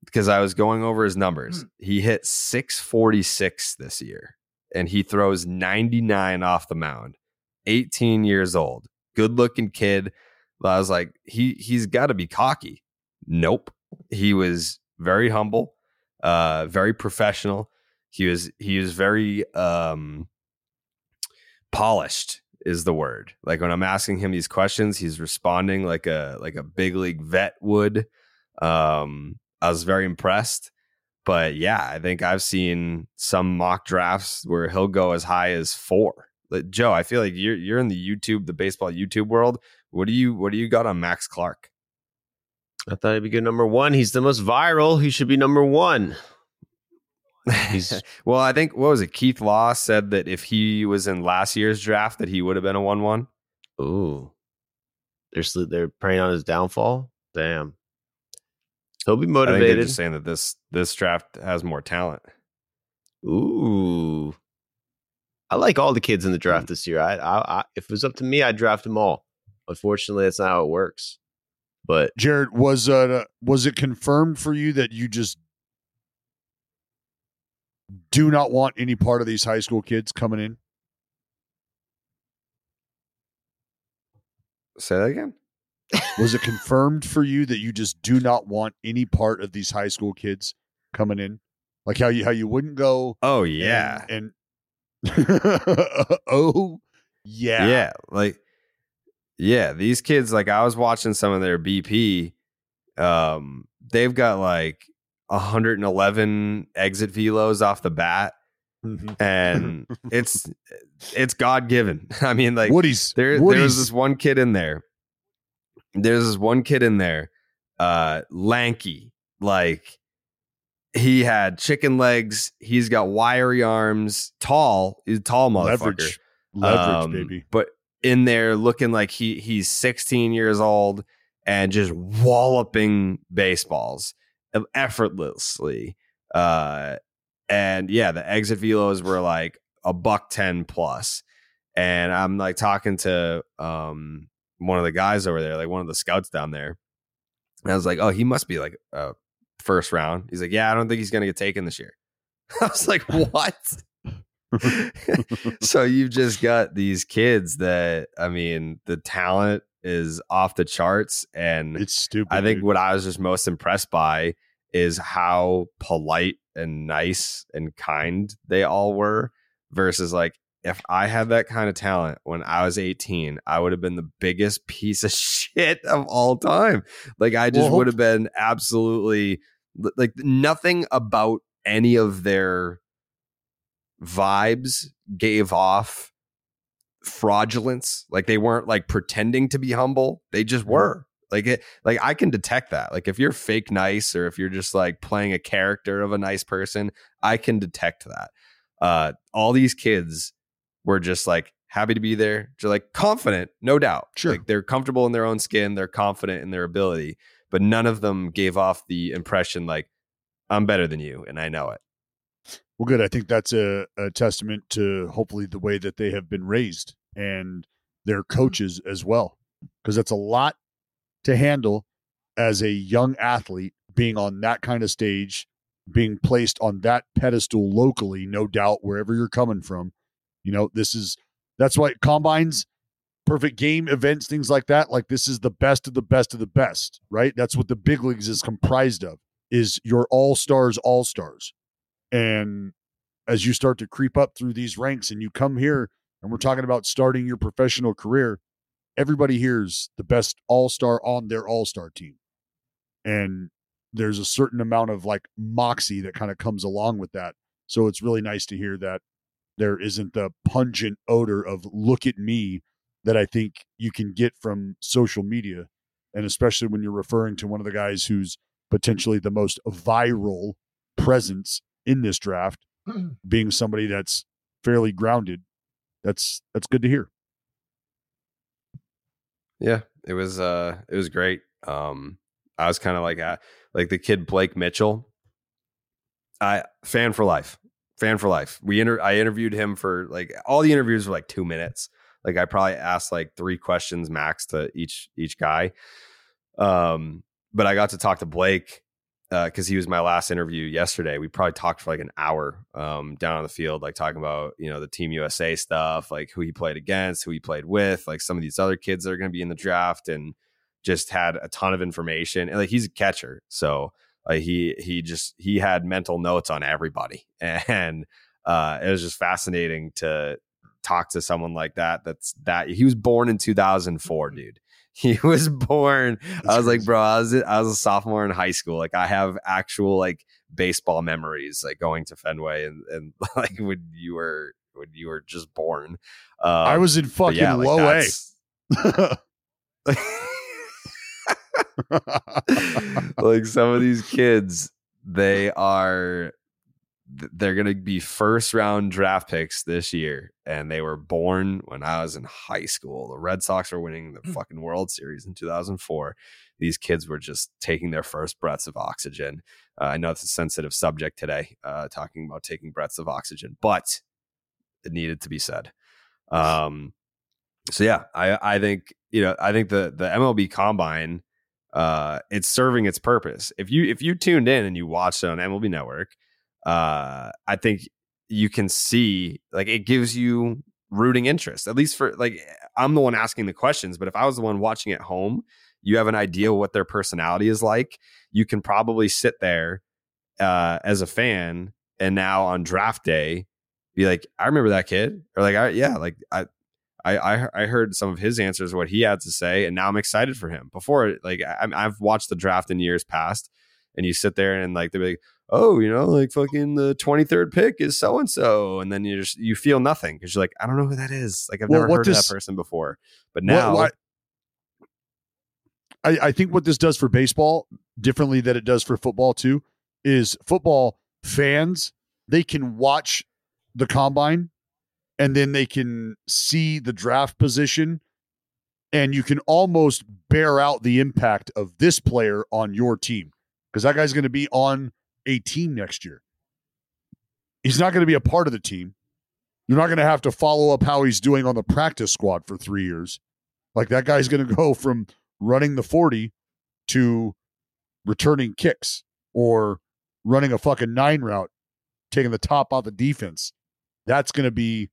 because I was going over his numbers, he hit 646 this year and he throws 99 off the mound, 18 years old, good looking kid. I was like, he he's got to be cocky. Nope. He was very humble, uh, very professional. He was he was very um polished is the word. Like when I'm asking him these questions, he's responding like a like a big league vet would. Um, I was very impressed. But yeah, I think I've seen some mock drafts where he'll go as high as four. Like, Joe, I feel like you're you're in the YouTube, the baseball YouTube world. What do you what do you got on Max Clark? I thought he'd be good number one. He's the most viral. He should be number one. He's well, I think what was it? Keith Law said that if he was in last year's draft, that he would have been a one-one. ooh, they're they're preying on his downfall. Damn, he'll be I think they're motivated. just saying that this this draft has more talent. Ooh, I like all the kids in the draft hmm. this year. I, I, I if it was up to me, I'd draft them all. Unfortunately, that's not how it works. But Jared, was uh was it confirmed for you that you just do not want any part of these high school kids coming in? Say that again. Was it confirmed for you that you just do not want any part of these high school kids coming in? Like how you how you wouldn't go. Oh yeah, and, and oh yeah, yeah, like yeah, these kids. Like I was watching some of their BP. Um, they've got like 111 exit velos off the bat. Mm-hmm. and it's it's God given. I mean, like Woody's there Woody's. there's this one kid in there. There's this one kid in there, uh, lanky, like he had chicken legs. He's got wiry arms, tall. He's a tall motherfucker. leverage, leverage, Um, baby. But in there looking like he he's 16 years old and just walloping baseballs effortlessly. Uh and yeah, the exit velos were like a buck 10 plus. And I'm like talking to um one of the guys over there, like one of the scouts down there. And I was like, "Oh, he must be like a first round." He's like, "Yeah, I don't think he's going to get taken this year." I was like, "What?" so you've just got these kids that I mean, the talent is off the charts and it's stupid. I think dude. what I was just most impressed by is how polite and nice and kind they all were versus like if I had that kind of talent when I was 18, I would have been the biggest piece of shit of all time. Like I just Well, would have been absolutely like nothing about any of their vibes gave off fraudulence. Like they weren't like pretending to be humble. They just were. Like it like I can detect that. Like if you're fake nice or if you're just like playing a character of a nice person, I can detect that. Uh all these kids were just like happy to be there, just like confident, no doubt. Sure. Like they're comfortable in their own skin, they're confident in their ability, but none of them gave off the impression like I'm better than you and I know it. Well, good. I think that's a, a testament to hopefully the way that they have been raised and their mm-hmm. coaches as well, because that's a lot to handle as a young athlete being on that kind of stage, being placed on that pedestal locally, no doubt, wherever you're coming from. You know, this is that's why combines, perfect game events, things like that. Like this is the best of the best of the best, right? That's what the big leagues is comprised of. Is your all stars, all stars. And as you start to creep up through these ranks and you come here and we're talking about starting your professional career, everybody here's the best all star on their all star team. And there's a certain amount of like moxie that kind of comes along with that. So it's really nice to hear that there isn't the pungent odor of look at me that I think you can get from social media. And especially when you're referring to one of the guys who's potentially the most viral presence in this draft being somebody that's fairly grounded that's that's good to hear Yeah, it was uh it was great. Um I was kind of like uh, like the kid Blake Mitchell. I fan for life. Fan for life. We inter- I interviewed him for like all the interviews were like 2 minutes. Like I probably asked like 3 questions max to each each guy. Um but I got to talk to Blake because he was my last interview yesterday. We probably talked for like an hour um, down on the field, like talking about you know the Team USA stuff, like who he played against, who he played with, like some of these other kids that are going to be in the draft, and just had a ton of information. And like he's a catcher, so like he he just he had mental notes on everybody, and uh, it was just fascinating to talk to someone like that. That's that he was born in 2004, dude. He was born. That's I was like, bro, I was I was a sophomore in high school. Like I have actual like baseball memories, like going to Fenway and and like when you were when you were just born. Um, i was in fucking yeah, like, low a like some of these kids, they are th- they're gonna be first round draft picks this year, and they were born when I was in high school. The Red Sox were winning the fucking World Series in 2004. These kids were just taking their first breaths of oxygen. Uh, I know it's a sensitive subject today, uh, talking about taking breaths of oxygen, but it needed to be said. Um, so yeah, I I think you know I think the the MLB Combine uh it's serving its purpose. If you if you tuned in and you watched it on MLB Network, uh I think you can see like it gives you rooting interest. At least for like I'm the one asking the questions, but if I was the one watching at home, you have an idea what their personality is like. You can probably sit there uh as a fan and now on draft day, be like, I remember that kid, or like, I, yeah, like I, I, I, heard some of his answers, what he had to say, and now I'm excited for him. Before, like, I, I've watched the draft in years past, and you sit there and like they're like, oh, you know, like fucking the 23rd pick is so and so, and then you just you feel nothing because you're like, I don't know who that is. Like I've Well, never heard of that person before, but What- now. what- I, I think what this does for baseball differently than it does for football too is football fans they can watch the combine and then they can see the draft position and you can almost bear out the impact of this player on your team because that guy's going to be on a team next year. He's not going to be a part of the team. You're not going to have to follow up how he's doing on the practice squad for three years. Like that guy's going to go from running the 40 to returning kicks or running a fucking nine route, taking the top off the defense. That's going to be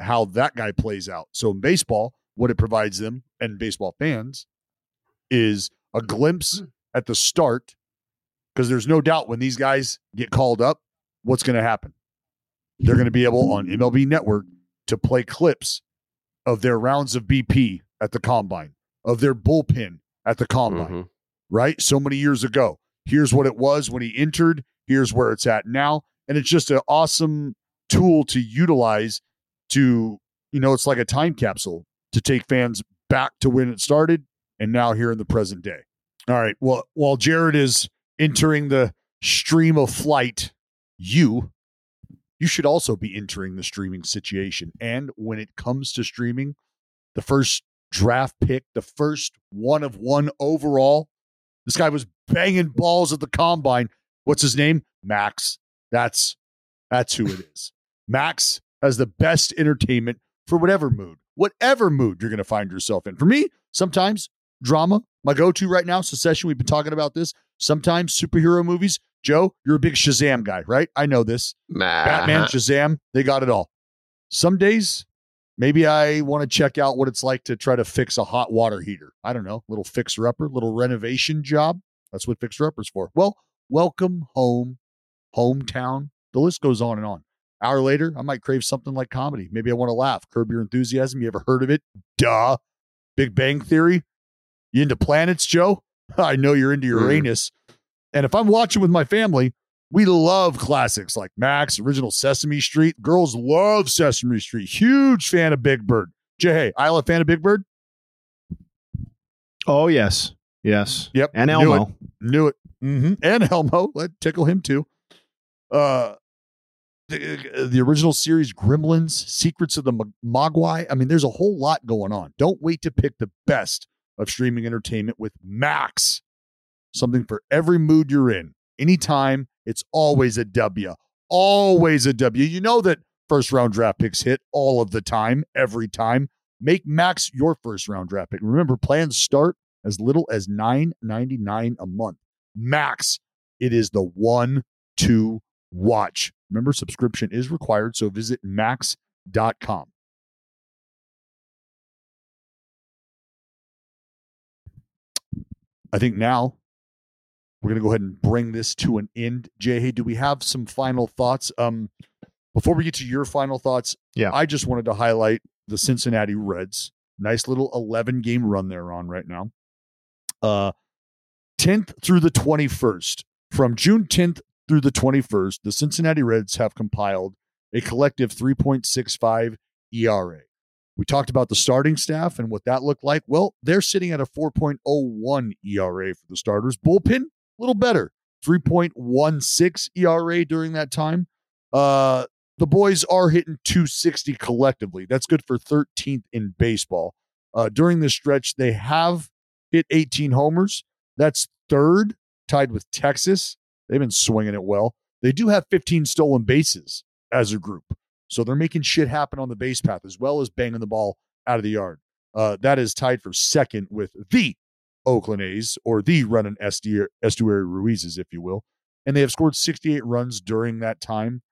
how that guy plays out. So in baseball, what it provides them and baseball fans is a glimpse hmm. at the start because there's no doubt when these guys get called up, what's going to happen? They're going to be able on MLB Network to play clips of their rounds of BP at the combine, of their bullpen at the combine, mm-hmm. right? So many years ago. Here's what it was when he entered. Here's where it's at now. And it's just an awesome tool to utilize to, you know, it's like a time capsule to take fans back to when it started and now here in the present day. All right. Well, while Jared is entering the stream of flight, you you should also be entering the streaming situation. And when it comes to streaming, the first draft pick, the first one of one overall, this guy was banging balls at the combine. What's his name? Max. That's that's who it is. Max has the best entertainment for whatever mood, whatever mood you're going to find yourself in. For me, sometimes drama, my go-to right now, Succession. We've been talking about this. Sometimes superhero movies. Joe, you're a big Shazam guy, right? I know this. Batman, Shazam, they got it all. Some days, maybe I want to check out what it's like to try to fix a hot water heater. I don't know, little fixer upper, little renovation job. That's what fixer uppers for. Well, welcome home, hometown. The list goes on and on. Hour later, I might crave something like comedy. Maybe I want to laugh. Curb your enthusiasm. You ever heard of it? Duh. Big Bang Theory. You into planets, Joe? I know you're into Uranus. And if I'm watching with my family, we love classics like Max, original Sesame Street. Girls love Sesame Street. Huge fan of Big Bird. Jay, hey, Isla fan of Big Bird? Oh yes, yes. Yep. And Knew Elmo. it. Knew it. hmm And Elmo. Let tickle him too. Uh, the, the original series Gremlins, Secrets of the Mogwai. I mean, there's a whole lot going on. Don't wait to pick the best of streaming entertainment with Max. Something for every mood you're in. Anytime, it's always a W. Always a W. You know that first round draft picks hit all of the time, every time. Make Max your first round draft pick. Remember, plans start as little as $9.99 a month. Max, it is the one to watch. Remember, subscription is required, so visit max.com. I think now we're going to go ahead and bring this to an end. Jay, hey, do we have some final thoughts? Um, before we get to your final thoughts, yeah, I just wanted to highlight the Cincinnati Reds. Nice little 11 game run they're on right now. Uh, 10th through the 21st. From June 10th through the 21st, the Cincinnati Reds have compiled a collective 3.65 ERA. We talked about the starting staff and what that looked like. Well, they're sitting at a 4.01 ERA for the starters. Bullpen, a little better, 3.16 ERA during that time. Uh, the boys are hitting 260 collectively. That's good for 13th in baseball. Uh, during this stretch, they have hit 18 homers. That's third, tied with Texas. They've been swinging it well. They do have 15 stolen bases as a group. So they're making shit happen on the base path as well as banging the ball out of the yard. Uh, that is tied for second with the Oakland A's or the running Esteury, Ruizes, if you will. And they have scored 68 runs during that time.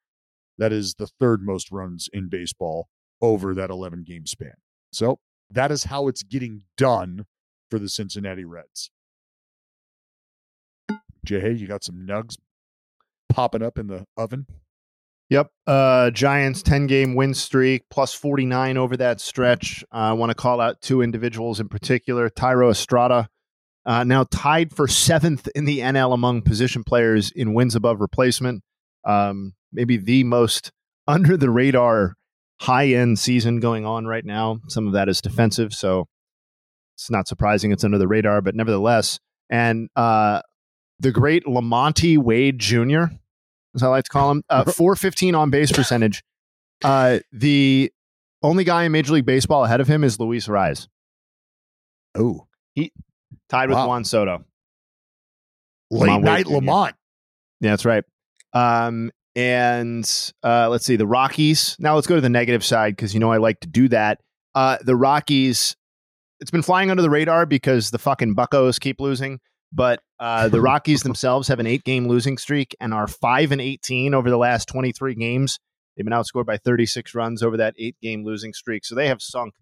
That is the third most runs in baseball over that 11 game span. So that is how it's getting done for the Cincinnati Reds. Jay, you got some nugs popping up in the oven? Yep. Uh, Giants 10 game win streak, plus 49 over that stretch. Uh, I want to call out two individuals in particular. Thairo Estrada, uh, now tied for seventh in the NL among position players in wins above replacement. Um, maybe the most under the radar high end season going on right now. Some of that is defensive, so it's not surprising it's under the radar, but nevertheless. And uh, the great LaMonte Wade Jr., as I like to call him, uh, 415 on base percentage. Uh, the only guy in Major League Baseball ahead of him is Luis Arráez. Oh, he tied with Wow. Juan Soto. late LaMonte night Jr. LaMonte. Yeah, that's right. Um, and uh, let's see the Rockies. Now let's go to the negative side because you know I like to do that. Uh, the Rockies, it's been flying under the radar because the fucking Buccos keep losing. But uh, the Rockies themselves have an eight-game losing streak and are five and eighteen over the last twenty-three games. They've been outscored by thirty-six runs over that eight-game losing streak, so they have sunk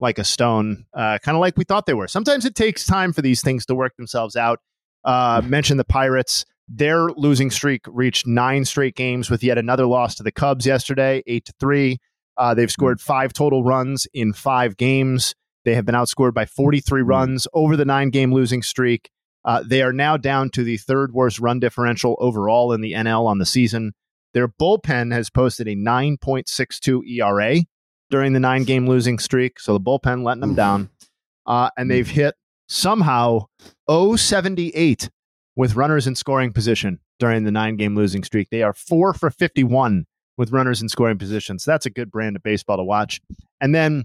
like a stone, uh, kind of like we thought they were. Sometimes it takes time for these things to work themselves out. Uh, mentioned the Pirates. Their losing streak reached nine straight games with yet another loss to the Cubs yesterday, eight to three. Uh, they've scored five total runs in five games. They have been outscored by 43 runs over the nine game losing streak. Uh, they are now down to the third worst run differential overall in the NL on the season. Their bullpen has posted a 9.62 ERA during the nine game losing streak. So the bullpen letting them down. Uh, and they've hit somehow 078 with runners in scoring position during the nine game losing streak. They are four for 51 with runners in scoring position. So that's a good brand of baseball to watch. And then,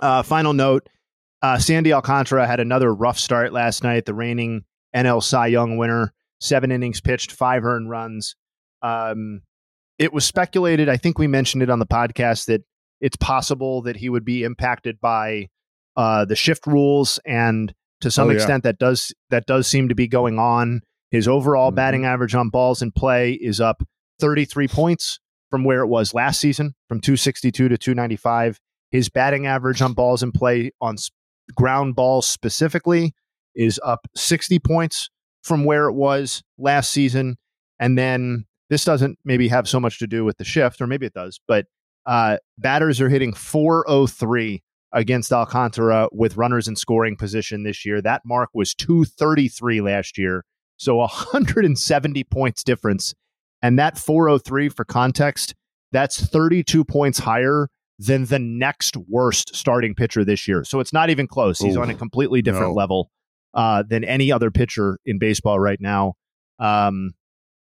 uh, final note uh, Sandy Alcantara had another rough start last night, the reigning NL Cy Young winner, seven innings pitched, five earned runs. Um, it was speculated, I think we mentioned it on the podcast, that it's possible that he would be impacted by uh, the shift rules and to some Oh, yeah. extent that does that does seem to be going on. His overall batting average on balls in play is up 33 points from where it was last season, from 262 to 295. His batting average on balls in play on ground balls specifically is up 60 points from where it was last season. And then this doesn't maybe have so much to do with the shift, or maybe it does, but uh, batters are hitting 403 against Alcantara with runners in scoring position this year. That mark was 233 last year. So 170 points difference. And that 403 for context, that's 32 points higher than the next worst starting pitcher this year. So it's not even close. He's Ooh, on a completely different no. level uh, than any other pitcher in baseball right now. Um,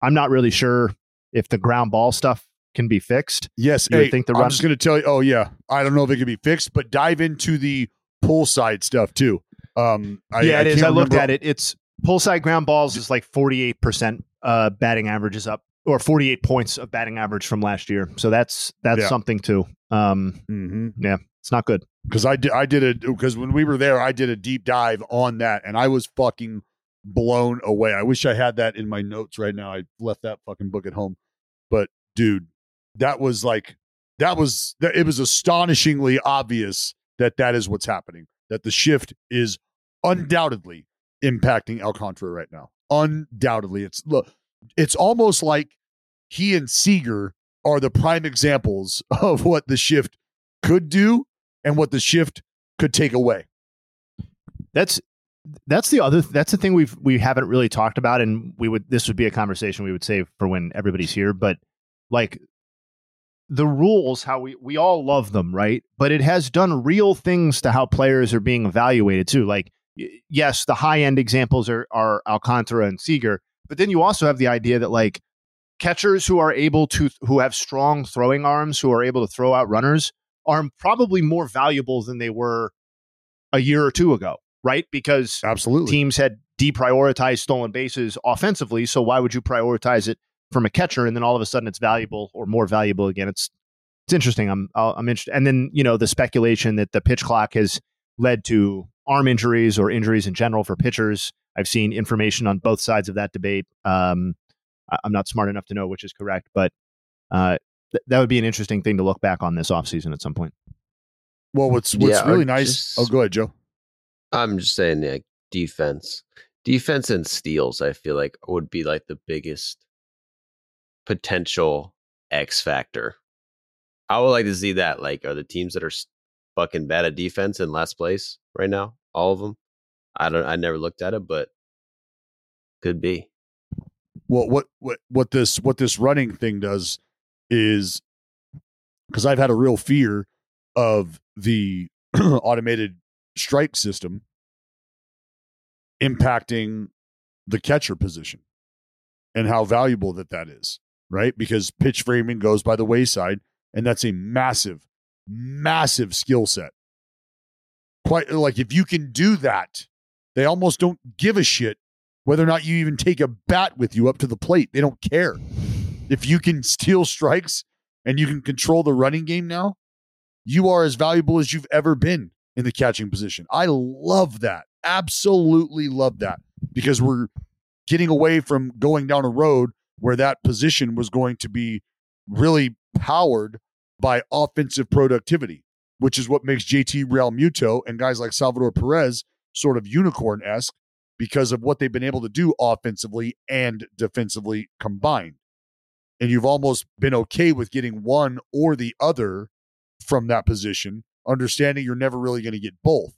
I'm not really sure if the ground ball stuff can be fixed. Yes, You hey, think the I'm just going to tell you. Oh yeah, I don't know if it can be fixed, but dive into the pull side stuff too. Um, I, yeah, it is. can't I looked remember- at it. It's pull side ground balls is like 48% uh, batting average is up or 48 points of batting average from last year. So that's that's Yeah. something too. Um, Mhm. yeah, it's not good. because I did I did it because when we were there, I did a deep dive on that, and I was fucking blown away. I wish I had that in my notes right now. I left that fucking book at home, but dude, that was like that was that it was astonishingly obvious that that is what's happening. That the shift is undoubtedly impacting Alcantara right now. Undoubtedly, it's look, it's almost like he and Seager are the prime examples of what the shift could do and what the shift could take away. That's that's the other that's the thing we've we haven't really talked about and we would this would be a conversation we would save for when everybody's here but like the rules how we we all love them right but it has done real things to how players are being evaluated too like yes the high end examples are are Alcantara and Seager but then you also have the idea that like catchers who are able to who have strong throwing arms who are able to throw out runners are probably more valuable than they were a year or two ago, right? Because absolutely teams had deprioritized stolen bases offensively. So why would you prioritize it from a catcher and then all of a sudden it's valuable or more valuable again? It's it's interesting. I'm I'll- I'm interested. And then you know the speculation that the pitch clock has led to arm injuries or injuries in general for pitchers. I've seen information on both sides of that debate. Um, I- I'm not smart enough to know which is correct, but uh, th- that would be an interesting thing to look back on this offseason at some point. Well, what's what's Yeah, really nice. just- oh, go ahead, Joe. I'm just saying, like defense, defense and steals. I feel like would be like the biggest potential X factor. I would like to see that. Like, are the teams that are fucking bad at defense in last place right now? All of them. I don't. I never looked at it, but could be. well what what what this what this running thing does is because i've had a real fear of the automated strike system impacting the catcher position and how valuable that that is right because pitch framing goes by the wayside and that's a massive massive skill set quite like if you can do that they almost don't give a shit whether or not you even take a bat with you up to the plate. They don't care. If you can steal strikes and you can control the running game now, you are as valuable as you've ever been in the catching position. I love that. Absolutely love that because we're getting away from going down a road where that position was going to be really powered by offensive productivity, which is what makes JT Realmuto and guys like Salvador Perez sort of unicorn esque because of what they've been able to do offensively and defensively combined. And you've almost been okay with getting one or the other from that position, understanding you're never really going to get both.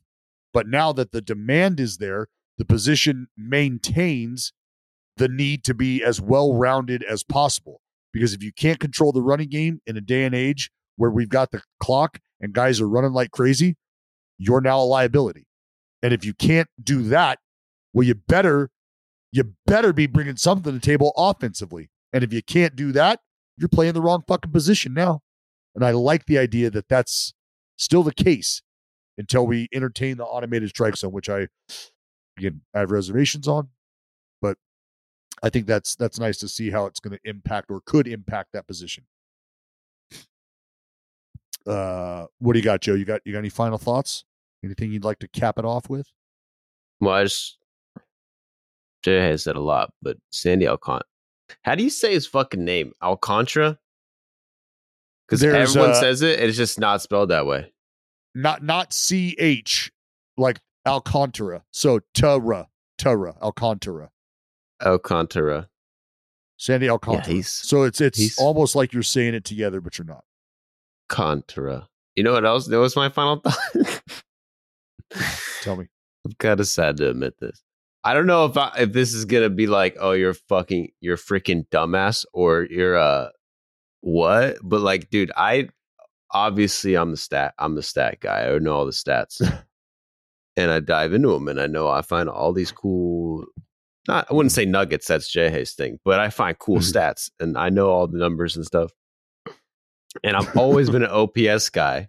But now that the demand is there, the position maintains the need to be as well rounded as possible. Because if you can't control the running game in a day and age where we've got the clock and guys are running like crazy, you're now a liability. And if you can't do that, well, you better you better be bringing something to the table offensively. And if you can't do that, you're playing the wrong fucking position now. And I like the idea that that's still the case until we entertain the automated strike zone, which I again I have reservations on, but I think that's that's nice to see how it's going to impact or could impact that position. Uh, what do you got, Joe? You got you got any final thoughts? Anything you'd like to cap it off with? Well, I just Jay has said a lot, but Sandy Alcant. How do you say his fucking name? Alcantara? Because everyone uh, says it, it's just not spelled that way. Not not C H like Alcantara. So Tara, Tara, Alcantara. Alcantara. Sandy Alcantara. he's- so it's it's almost like you're saying it together, but you're not. Contra. You know what else? That was my final thought. Tell me. I'm kind of sad to admit this. I don't know if I, if this is gonna be like, oh, you're fucking, you're freaking dumbass, or you're uh, what? But like, dude, I obviously I'm the stat, I'm the stat guy. I know all the stats, and I dive into them, and I know I find all these cool. Not, I wouldn't say nuggets. That's Jay Hayes thing, but I find cool stats, and I know all the numbers and stuff. And I've always been an OPS guy.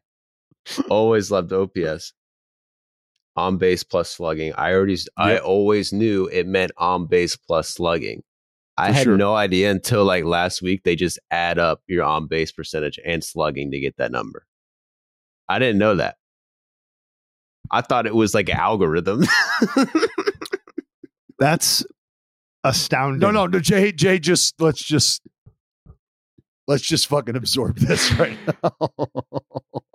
Always loved OPS on base plus slugging. I already, I always knew it meant on base plus slugging. I For had sure. no idea until like last week they just add up your on base percentage and slugging to get that number. I didn't know that. I thought it was like an algorithm. That's astounding. No, no, no, Jay, Jay, just let's just let's just fucking absorb this right now.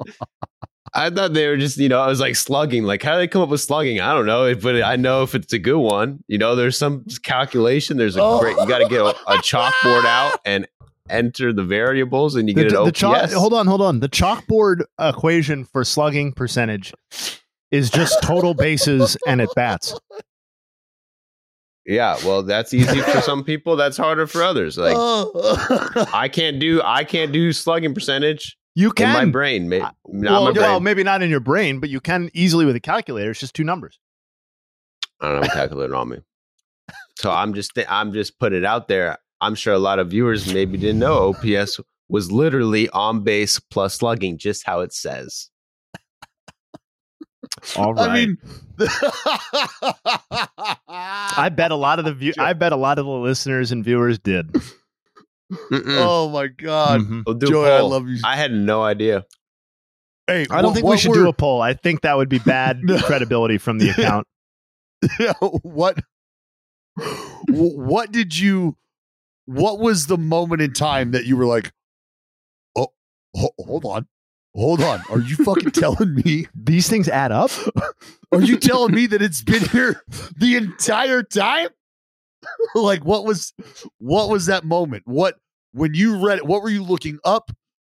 I thought they were just, you know, I was like slugging. Like, how do they come up with slugging? I don't know, but I know if it's a good one. You know, there's some calculation. There's a Oh. great. You got to get a, a chalkboard out and enter the variables, and you The, get an the OPS. chalk, hold on, hold on. The chalkboard equation for slugging percentage is just total bases and at bats. Yeah, well, that's easy for some people. That's harder for others. Like, Oh. I can't do, I can't do slugging percentage You can in can. my brain. Maybe, uh, well, not my well, brain. maybe not in your brain, but you can easily with a calculator. It's just two numbers. I don't have a calculator on me. So I'm just I'm just putting it out there. I'm sure a lot of viewers maybe didn't know OPS was literally on base plus slugging, just how it says. All right. I mean, I bet a lot of the view. I bet a lot of the listeners and viewers did. Mm-mm. oh my god, Mhm. We'll do Joey, I love you. I had no idea. Hey, I don't what- think we should were- do a poll. I think that would be bad credibility from the account. what what did you what was the moment in time that you were like oh ho- hold on hold on are you fucking telling me These things add up. are you telling me that it's been here the entire time like what was what was that moment what when you read it, what were you looking up?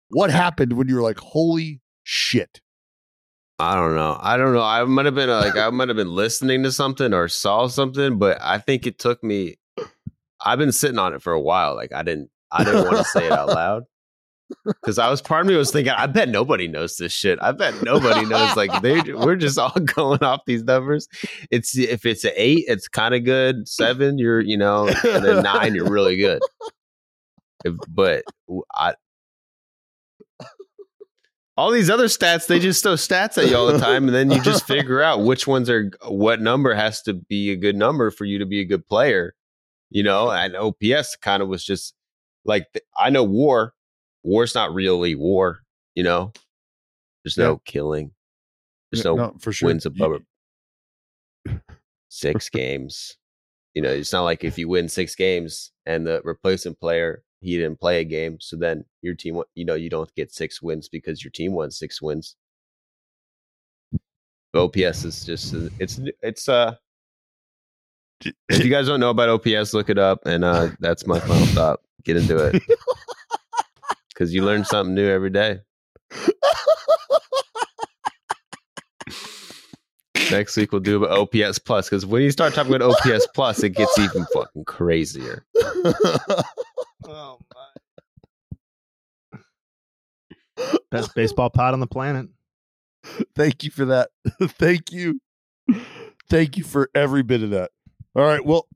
What happened when you were like, holy shit? I don't know. I don't know. I might have been like I might have been listening to something or saw something, but I think it took me. I've been sitting on it for a while. Like I didn't. I didn't want to say it out loud because I was part of me was thinking. I bet nobody knows this shit. I bet nobody knows. Like they, we're just all going off these numbers. It's if it's an eight, it's kind of good. Seven, you're you know, and then nine, you're really good. If, but I, all these other stats, they just throw stats at you all the time, and then you just figure out which ones are what number has to be a good number for you to be a good player. You know, and OPS kind of was just like I know war. War's not really war. You know, there's no Yeah. killing. There's Yeah, no, no, for sure. wins above six games. You know, it's not like if you win six games and the replacement player he didn't play a game, so then your team, you know, you don't get six wins because your team won six wins. OPS is just it's it's uh. If you guys don't know about OPS, look it up, and uh, that's my final thought. Get into it because you learn something new every day. Next week we'll do about OPS plus because when you start talking about OPS plus, it gets even fucking crazier. Oh my. Best baseball pod on the planet. Thank you for that. Thank you. Thank you for every bit of that. All right. Well,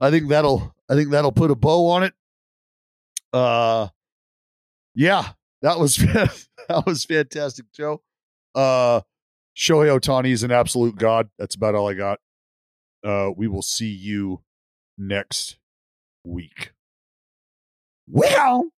I think that'll I think that'll put a bow on it. Uh yeah, that was that was fantastic, Joe. Uh Shohei Ohtani is an absolute god. That's about all I got. Uh we will see you next week. Well,